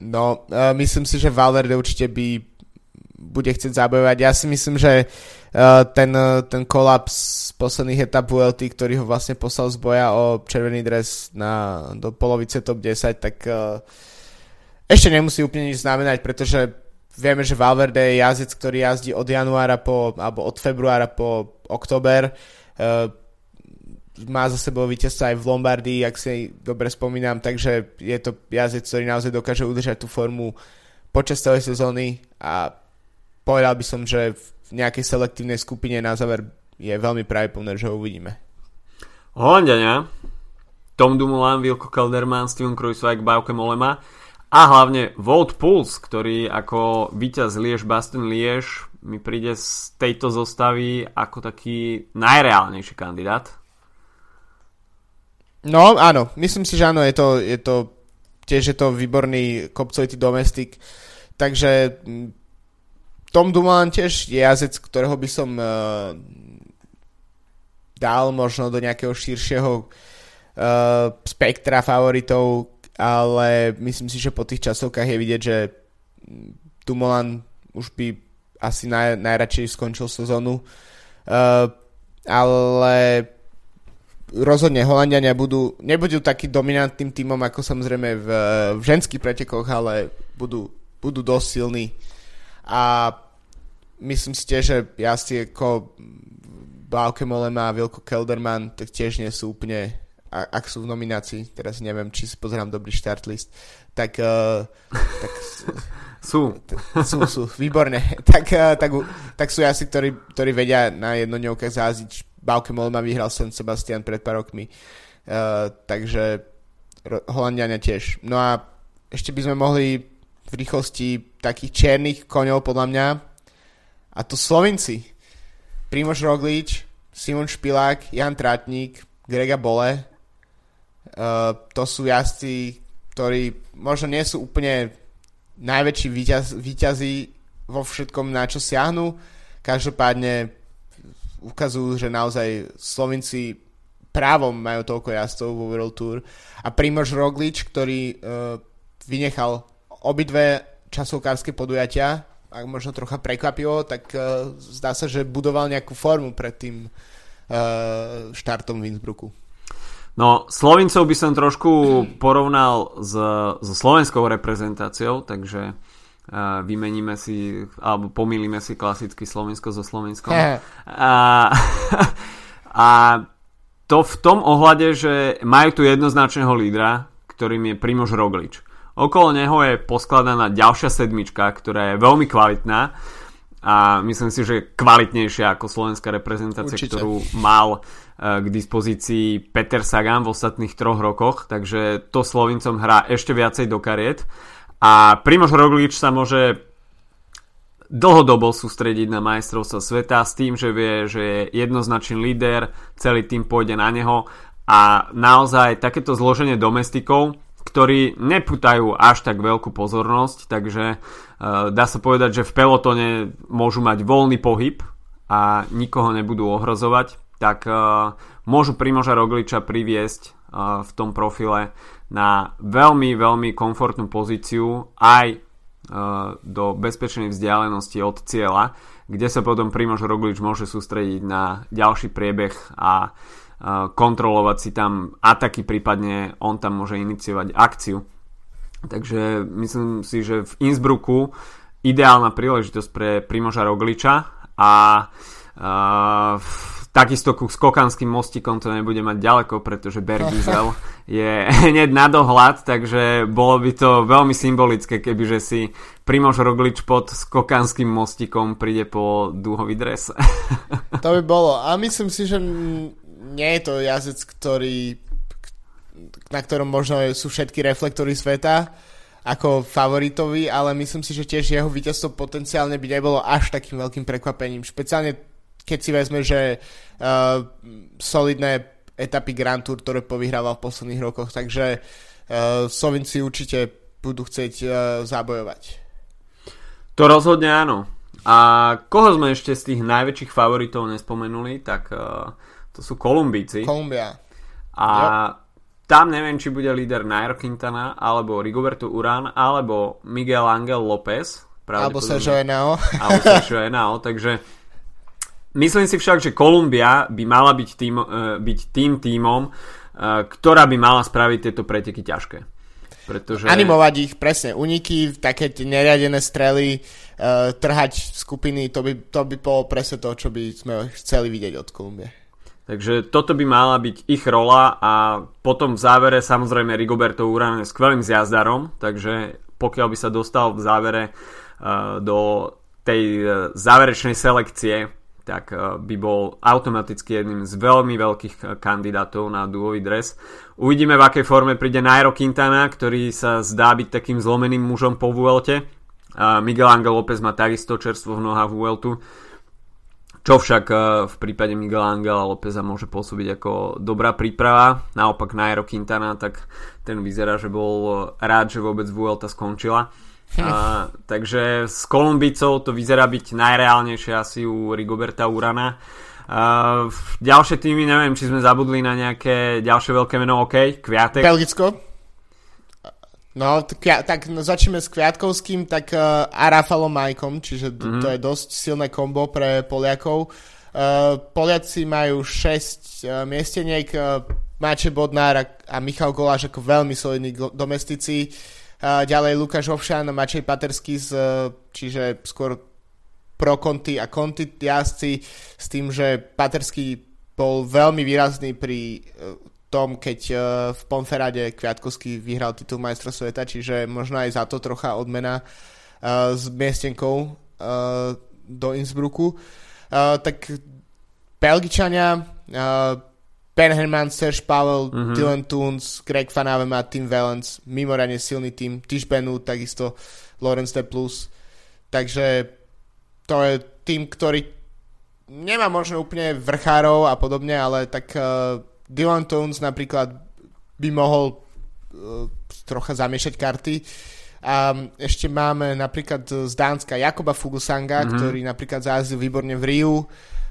no, uh, myslím si, že Valverde určite by bude chcieť zabojovať. Ja si myslím, že uh, ten, uh, ten kolaps posledných etap VLT, ktorý ho vlastne poslal z boja o červený dres na, do polovice top 10, tak uh, ešte nemusí úplne nič znamenať, pretože Vieme, že Valverde je jazdec, ktorý jazdí od januára po, alebo od februára po október. Uh, má za sebou víťazstvo aj v Lombardii, ak si dobre spomínam, takže je to jazdec, ktorý naozaj dokáže udržať tú formu počas celej sezóny a povedal by som, že v nejakej selektívnej skupine na záver je veľmi pravdepodobné, že ho uvidíme. Holandiania, Tom Dumoulin, Wilko Kelderman, Steven Kruiswijk, Bauke Molema a hlavne Volt Pulse, ktorý ako víťaz Liež Baston Liež mi príde z tejto zostavy ako taký najreálnejší kandidát. No áno, myslím si, že áno, je to, je to tiež je to výborný kopcovitý domestik, takže Tom Dumoulin tiež je jazec, ktorého by som uh, dal možno do nejakého širšieho uh, spektra favoritov, ale myslím si, že po tých časovkách je vidieť, že Dumoulin už by asi naj, najradšej skončil sezónu. Uh, ale rozhodne Holandiania budú, nebudú taký dominantným týmom ako samozrejme v, v ženských pretekoch, ale budú, budú dosť silní. A myslím si tiež, že jazdci ako Bauke Molema a Vilko Kelderman tak tiež nie sú úplne ak sú v nominácii, teraz neviem, či si pozerám dobrý list, tak, uh, tak sú. sú, sú, výborne. tak, uh, tak, tak sú asi, ktorí, ktorí vedia na jednodňovkách záziť. Bauke Molma vyhral San Sebastian pred pár rokmi. Uh, takže Holandiania tiež. No a ešte by sme mohli v rýchlosti takých čiernych koňov podľa mňa a to Slovinci. Primož Roglič, Simon Špilák, Jan Tratník, Grega Bole, Uh, to sú jazdci, ktorí možno nie sú úplne najväčší výťaz, výťazí vo všetkom, na čo siahnu. Každopádne ukazujú, že naozaj Slovinci právom majú toľko jazdcov vo World Tour. A Primož Roglič, ktorý uh, vynechal obidve časovkárske podujatia, ak možno trocha prekvapivo, tak uh, zdá sa, že budoval nejakú formu pred tým uh, štartom v Innsbrucku. No, Slovincov by som trošku porovnal s, so slovenskou reprezentáciou, takže uh, vymeníme si, alebo pomýlime si klasicky Slovensko so Slovenskom. a, a to v tom ohľade, že majú tu jednoznačného lídra, ktorým je Primož Roglič. Okolo neho je poskladaná ďalšia sedmička, ktorá je veľmi kvalitná a myslím si, že kvalitnejšia ako slovenská reprezentácia, Určite. ktorú mal k dispozícii Peter Sagan v ostatných troch rokoch, takže to Slovincom hrá ešte viacej do kariet. A Primož Roglič sa môže dlhodobo sústrediť na majstrovstvo sveta s tým, že vie, že je jednoznačný líder, celý tým pôjde na neho. A naozaj takéto zloženie domestikov ktorí neputajú až tak veľkú pozornosť, takže uh, dá sa povedať, že v pelotone môžu mať voľný pohyb a nikoho nebudú ohrozovať, tak uh, môžu Primoža Rogliča priviesť uh, v tom profile na veľmi, veľmi komfortnú pozíciu aj uh, do bezpečnej vzdialenosti od cieľa, kde sa potom Primož Roglič môže sústrediť na ďalší priebeh a kontrolovať si tam ataky, prípadne on tam môže iniciovať akciu. Takže myslím si, že v Innsbrucku ideálna príležitosť pre Primoža Rogliča a uh, takisto ku skokanským mostikom to nebude mať ďaleko, pretože Bergizel je hneď na dohľad, takže bolo by to veľmi symbolické, kebyže si Primož Roglič pod skokanským mostikom príde po dúhový dres. to by bolo. A myslím si, že nie je to jazdec, ktorý na ktorom možno sú všetky reflektory sveta ako favoritovi, ale myslím si, že tiež jeho víťazstvo potenciálne by nebolo až takým veľkým prekvapením. Špeciálne keď si vezme, že uh, solidné etapy Grand Tour, ktoré povyhrával v posledných rokoch, takže uh, Slovinci určite budú chcieť uh, zabojovať. To rozhodne áno. A koho sme ešte z tých najväčších favoritov nespomenuli, tak uh, to sú Kolumbíci. Kolumbia. A yep tam neviem, či bude líder Nairo Quintana, alebo Rigoberto Urán, alebo Miguel Angel López. Alebo Sergio Henao. Alebo Sergio Henao, takže myslím si však, že Kolumbia by mala byť tým, uh, byť tým tímom, uh, ktorá by mala spraviť tieto preteky ťažké. Pretože... Animovať ich, presne, uniky, také neriadené strely, uh, trhať skupiny, to by, to by bolo presne to, čo by sme chceli vidieť od Kolumbie. Takže toto by mala byť ich rola a potom v závere samozrejme Rigoberto Urán je skvelým zjazdarom, takže pokiaľ by sa dostal v závere uh, do tej záverečnej selekcie, tak uh, by bol automaticky jedným z veľmi veľkých kandidátov na dúhový dres. Uvidíme, v akej forme príde Nairo Quintana, ktorý sa zdá byť takým zlomeným mužom po Vuelte. Miguel Angel López má takisto čerstvo v noha Vueltu čo však eh, v prípade Miguela Angela Lópeza môže pôsobiť ako dobrá príprava. Naopak Nairo Quintana, tak ten vyzerá, že bol rád, že vôbec Vuelta skončila. A, takže s Kolumbicou to vyzerá byť najreálnejšie asi u Rigoberta Urana. A, ďalšie týmy, neviem, či sme zabudli na nejaké ďalšie veľké meno, OK, Kviatek. Belgicko. No, tak, tak no, začneme s Kviatkovským, tak uh, a Rafalom Majkom, čiže mm-hmm. to je dosť silné kombo pre Poliakov. Uh, Poliaci majú 6 uh, miesteniek, uh, Máče Bodnár a, a Michal Goláš ako veľmi solidní domestici. Uh, ďalej Lukáš Ovšan Mačej Paterský, z, uh, čiže skôr pro konty a konty jazdci s tým, že Paterský bol veľmi výrazný pri uh, tom, keď uh, v Ponferade Kviatkovský vyhral titul majstra sveta, čiže možno aj za to trocha odmena s miestenkou do Innsbrucku. Tak Belgičania, Ben Herman, Serge Powell, mm-hmm. Dylan Toons, Greg Van a Tim Valens, mimoriadne silný tým, Tish Benu, takisto Lawrence De Plus. Takže to je tým, ktorý nemá možno úplne vrchárov a podobne, ale tak uh, Dylan Tones napríklad by mohol uh, trocha zamiešať karty. A ešte máme napríklad z Dánska Jakoba Fuglsanga, mm-hmm. ktorý napríklad zájazil výborne v Riu, uh,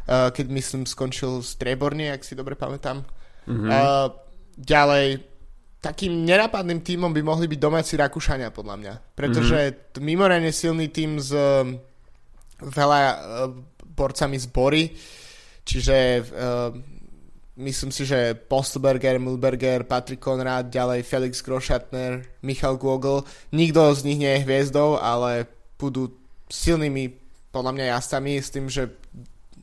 keď myslím skončil strieborne, ak si dobre pamätám. Mm-hmm. Uh, ďalej, takým nenapadným týmom by mohli byť domáci Rakúšania, podľa mňa. Pretože mm-hmm. mimoriadne silný tým s uh, veľa uh, borcami z Bory, čiže uh, myslím si, že Postberger, Mulberger, Patrick Konrad, ďalej Felix Groschatner, Michal Gogol. Nikto z nich nie je hviezdou, ale budú silnými podľa mňa jazdcami s tým, že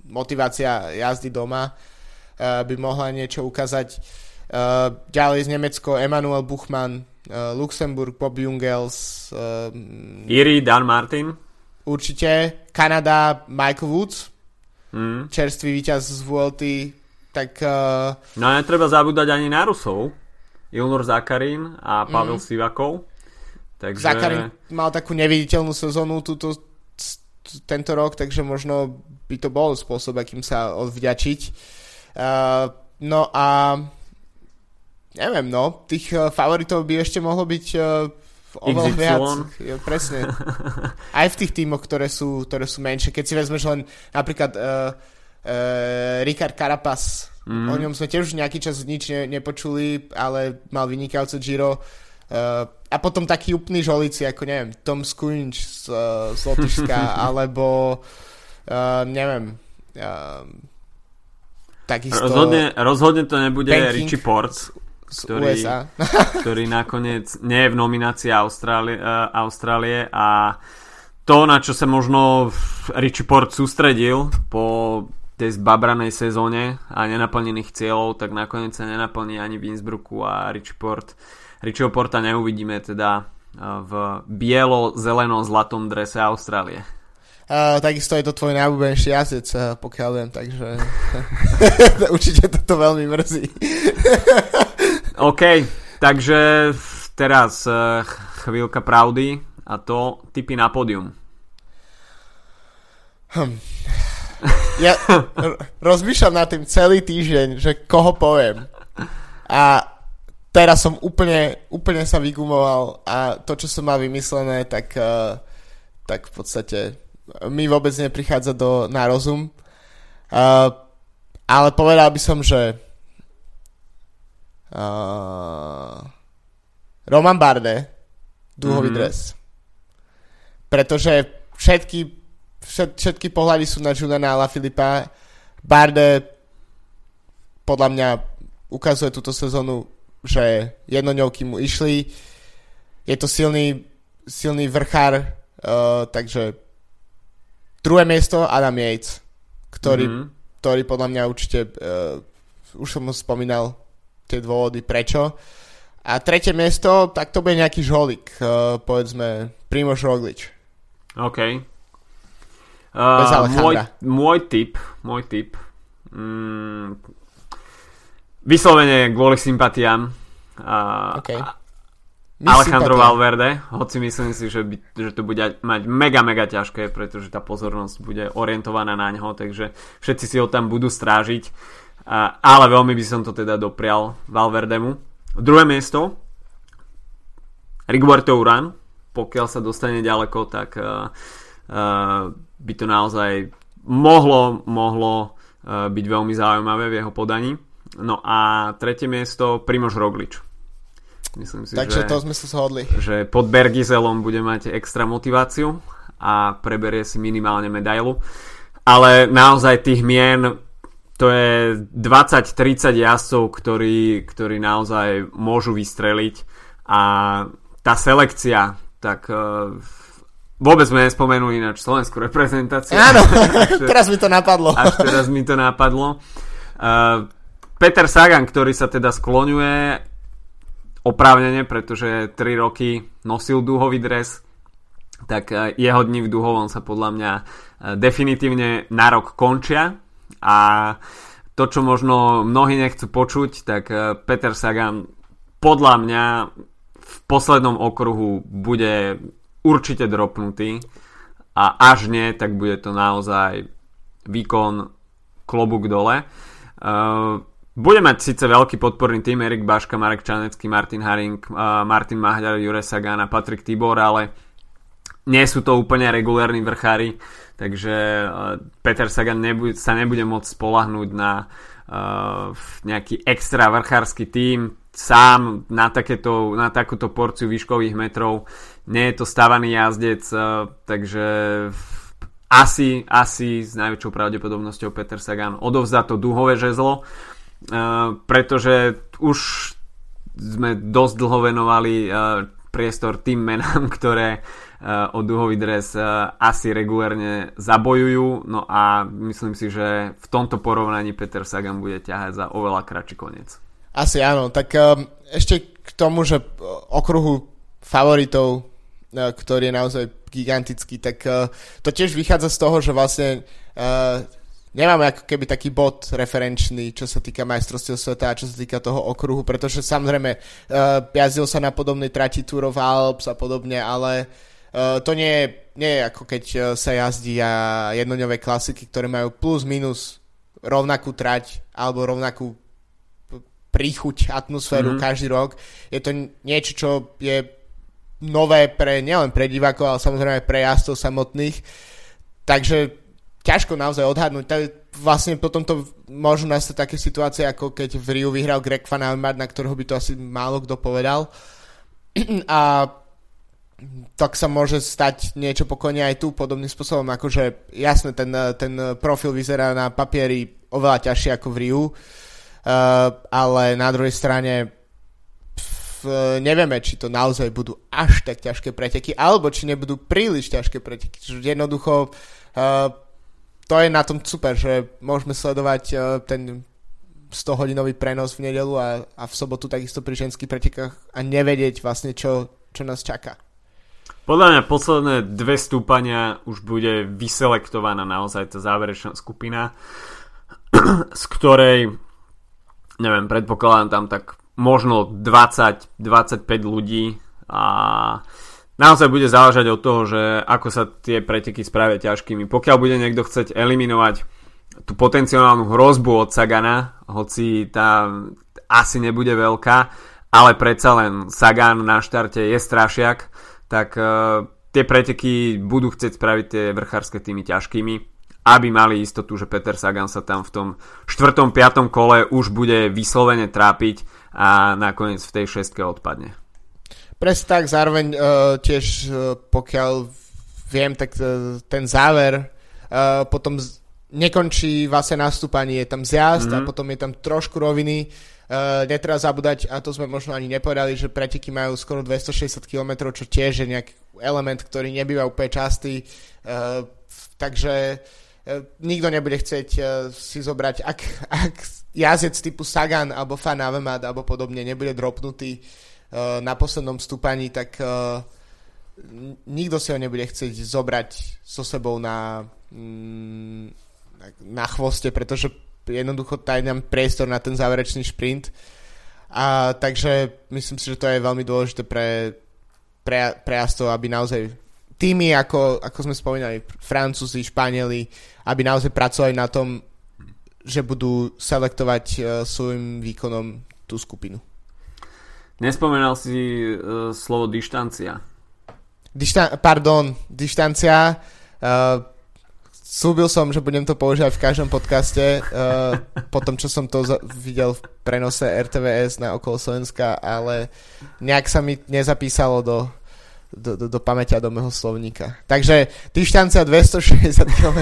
motivácia jazdy doma uh, by mohla niečo ukázať. Uh, ďalej z Nemecko Emanuel Buchmann, uh, Luxemburg, Bob Jungels. Iri, Dan Martin. Určite. Kanada, Michael Woods. Mm. Čerstvý víťaz z Vuelty tak... Uh... No a netreba zabúdať ani na Rusov. Ilnur Zakarin a Pavel mm. Sivakov. Takže... Zakarin mal takú neviditeľnú sezónu túto, tento rok, takže možno by to bol spôsob, akým sa odvďačiť. Uh, no a neviem, no, tých uh, favoritov by ešte mohlo byť uh, oveľa XY. viac. Jo, presne. Aj v tých tímoch, ktoré sú, ktoré sú menšie. Keď si vezmeš len napríklad uh, uh, Richard Carapaz. Mm. O ňom sme tiež už nejaký čas nič ne, nepočuli, ale mal vynikajúce Giro. Uh, a potom takí úplní žolíci, ako neviem, Tom Skunč z, uh, z Lotyšska, alebo uh, neviem, uh, takisto... Rozhodne, rozhodne to nebude Banking, Richie Ports. ktorý, USA. ktorý nakoniec nie je v nominácii Austrálie, uh, Austrálie a to, na čo sa možno Richie Port sústredil po tej zbabranej sezóne a nenaplnených cieľov, tak nakoniec sa nenaplní ani v Innsbrucku a Richie Port. Richieho Porta neuvidíme teda v bielo-zeleno-zlatom drese Austrálie. Uh, takisto je to tvoj najobľúbenejší jazdec, uh, pokiaľ viem, takže určite toto veľmi mrzí. OK, takže teraz uh, chvíľka pravdy a to typy na pódium. Hm. Ja r- rozmýšľam nad tým celý týždeň, že koho poviem. A teraz som úplne, úplne sa vygumoval a to, čo som mal vymyslené, tak, uh, tak v podstate mi vôbec neprichádza do, na rozum. Uh, ale povedal by som, že uh, Roman Barde, dúhový mm-hmm. dres. Pretože všetky, všet, všetky pohľady sú na Juliana Ala Filipa. Barde podľa mňa ukazuje túto sezónu, že jednoňovky mu išli. Je to silný, silný vrchár, uh, takže Druhé miesto Adam Yates, ktorý, mm-hmm. ktorý podľa mňa určite, uh, už som mu spomínal tie dôvody prečo. A tretie miesto, tak to bude nejaký žolík, uh, povedzme Primož Roglič. OK. Uh, môj, môj tip, môj tip, mm, vyslovene kvôli sympatiám. Uh, okay. Alejandro Valverde, hoci myslím si, že, by, že to bude mať mega, mega ťažké, pretože tá pozornosť bude orientovaná na ňo, takže všetci si ho tam budú strážiť, a, ale veľmi by som to teda doprial Valverdemu. Druhé miesto, Rigoberto Uran, pokiaľ sa dostane ďaleko, tak uh, uh, by to naozaj mohlo, mohlo uh, byť veľmi zaujímavé v jeho podaní. No a tretie miesto Primož Roglič Myslím si, Takže že, to sme sa shodli. Že pod Bergizelom bude mať extra motiváciu a preberie si minimálne medailu. Ale naozaj tých mien to je 20-30 jazdcov, ktorí, ktorí naozaj môžu vystreliť a tá selekcia, tak uh, vôbec sme nespomenuli na slovenskú reprezentáciu. Áno, teraz mi to napadlo. Až teraz mi to napadlo. Uh, Peter Sagan, ktorý sa teda skloňuje oprávnene, pretože 3 roky nosil dúhový dres, tak e, jeho dni v dúhovom sa podľa mňa e, definitívne na rok končia a to, čo možno mnohí nechcú počuť, tak e, Peter Sagan podľa mňa v poslednom okruhu bude určite dropnutý a až nie, tak bude to naozaj výkon klobúk dole. Uh, bude mať síce veľký podporný tým Erik Baška, Marek Čanecký, Martin Haring, uh, Martin Mahďar, Jure Sagan a Patrik Tibor, ale nie sú to úplne regulárni vrchári, takže uh, Peter Sagan nebude, sa nebude môcť spolahnúť na uh, nejaký extra vrchársky tým sám na, takéto, na takúto porciu výškových metrov. Nie je to stavaný jazdec, uh, takže asi, asi s najväčšou pravdepodobnosťou Peter Sagan odovzdá to duhové žezlo pretože už sme dosť dlho venovali priestor tým menám, ktoré o duhový dres asi regulérne zabojujú. No a myslím si, že v tomto porovnaní Peter Sagan bude ťahať za oveľa kratší koniec. Asi áno. Tak ešte k tomu, že okruhu favoritov, ktorý je naozaj gigantický, tak to tiež vychádza z toho, že vlastne nemáme ako keby taký bod referenčný, čo sa týka majstrovstiev sveta a čo sa týka toho okruhu, pretože samozrejme uh, jazdil sa na podobnej trati Tour of Alps a podobne, ale uh, to nie je, nie je ako keď uh, sa jazdí a jednoňové klasiky, ktoré majú plus minus rovnakú trať alebo rovnakú príchuť, atmosféru mm-hmm. každý rok. Je to niečo, čo je nové pre, nielen pre divákov, ale samozrejme pre jazdcov samotných. Takže ťažko naozaj odhadnúť. Tak vlastne potom to môžu nastať také situácie, ako keď v Riu vyhral Greg Van Avermaet, na ktorého by to asi málo kto povedal. A tak sa môže stať niečo pokojne aj tu podobným spôsobom, akože jasne ten, ten profil vyzerá na papieri oveľa ťažšie ako v Riu, uh, ale na druhej strane nevieme, či to naozaj budú až tak ťažké preteky, alebo či nebudú príliš ťažké preteky. Čiže jednoducho uh, to je na tom super, že môžeme sledovať uh, ten 100-hodinový prenos v nedelu a, a v sobotu takisto pri ženských pretekách a nevedieť vlastne, čo, čo nás čaká. Podľa mňa posledné dve stúpania už bude vyselektovaná naozaj tá záverečná skupina, z ktorej neviem, predpokladám tam tak možno 20-25 ľudí a naozaj bude záležať od toho, že ako sa tie preteky spravia ťažkými. Pokiaľ bude niekto chcieť eliminovať tú potenciálnu hrozbu od Sagana, hoci tá asi nebude veľká, ale predsa len Sagan na štarte je strašiak, tak uh, tie preteky budú chcieť spraviť tie vrchárske týmy ťažkými, aby mali istotu, že Peter Sagan sa tam v tom 4. 5. kole už bude vyslovene trápiť a nakoniec v tej šestke odpadne. Presne tak, zároveň uh, tiež uh, pokiaľ viem, tak uh, ten záver uh, potom z- nekončí vlastne nastúpanie, je tam zjazd mm-hmm. a mhm. potom je tam trošku roviny. Uh, netreba zabúdať, a to sme možno ani nepovedali, že preteky majú skoro 260 km, čo tiež je nejaký element, ktorý nebýva úplne častý. Uh, takže uh, nikto nebude chcieť uh, si zobrať, ak, ak jazdec typu Sagan alebo Fan Avemat alebo podobne nebude dropnutý uh, na poslednom stúpaní, tak uh, nikto si ho nebude chcieť zobrať so sebou na, mm, na chvoste, pretože jednoducho taj nám priestor na ten záverečný šprint. A takže myslím si, že to je veľmi dôležité pre, pre, pre jazdcov, aby naozaj týmy, ako, ako sme spomínali, Francúzi, Španieli, aby naozaj pracovali na tom, že budú selektovať uh, svojim výkonom tú skupinu. Nespomenal si uh, slovo dištancia. Dišta- pardon, dištancia. Uh, slúbil som, že budem to používať v každom podcaste uh, po tom, čo som to za- videl v prenose RTVS na okolo Slovenska, ale nejak sa mi nezapísalo do, do, do, do pamäťa do môjho slovníka. Takže dištancia 260 km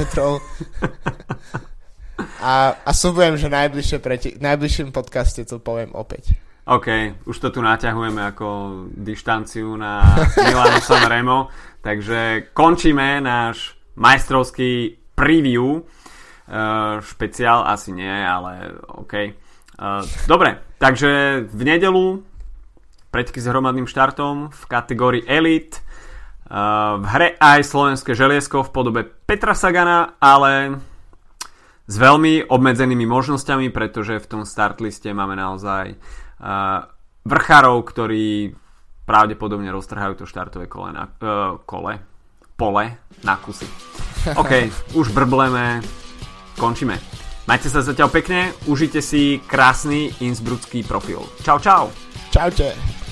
a, a súbujem, že najbližšie preti, najbližším podcaste to poviem opäť. OK, už to tu naťahujeme ako dištanciu na Milano San Remo, takže končíme náš majstrovský preview. Uh, špeciál asi nie, ale OK. Uh, dobre, takže v nedelu predky s hromadným štartom v kategórii Elite. Uh, v hre aj slovenské želiesko v podobe Petra Sagana, ale s veľmi obmedzenými možnosťami, pretože v tom start liste máme naozaj vrchárov, ktorí pravdepodobne roztrhajú to štartové kole na, uh, kole, pole na kusy. OK, už brbleme, končíme. Majte sa zatiaľ pekne, užite si krásny innsbrucký profil. Čau, čau. Čaute.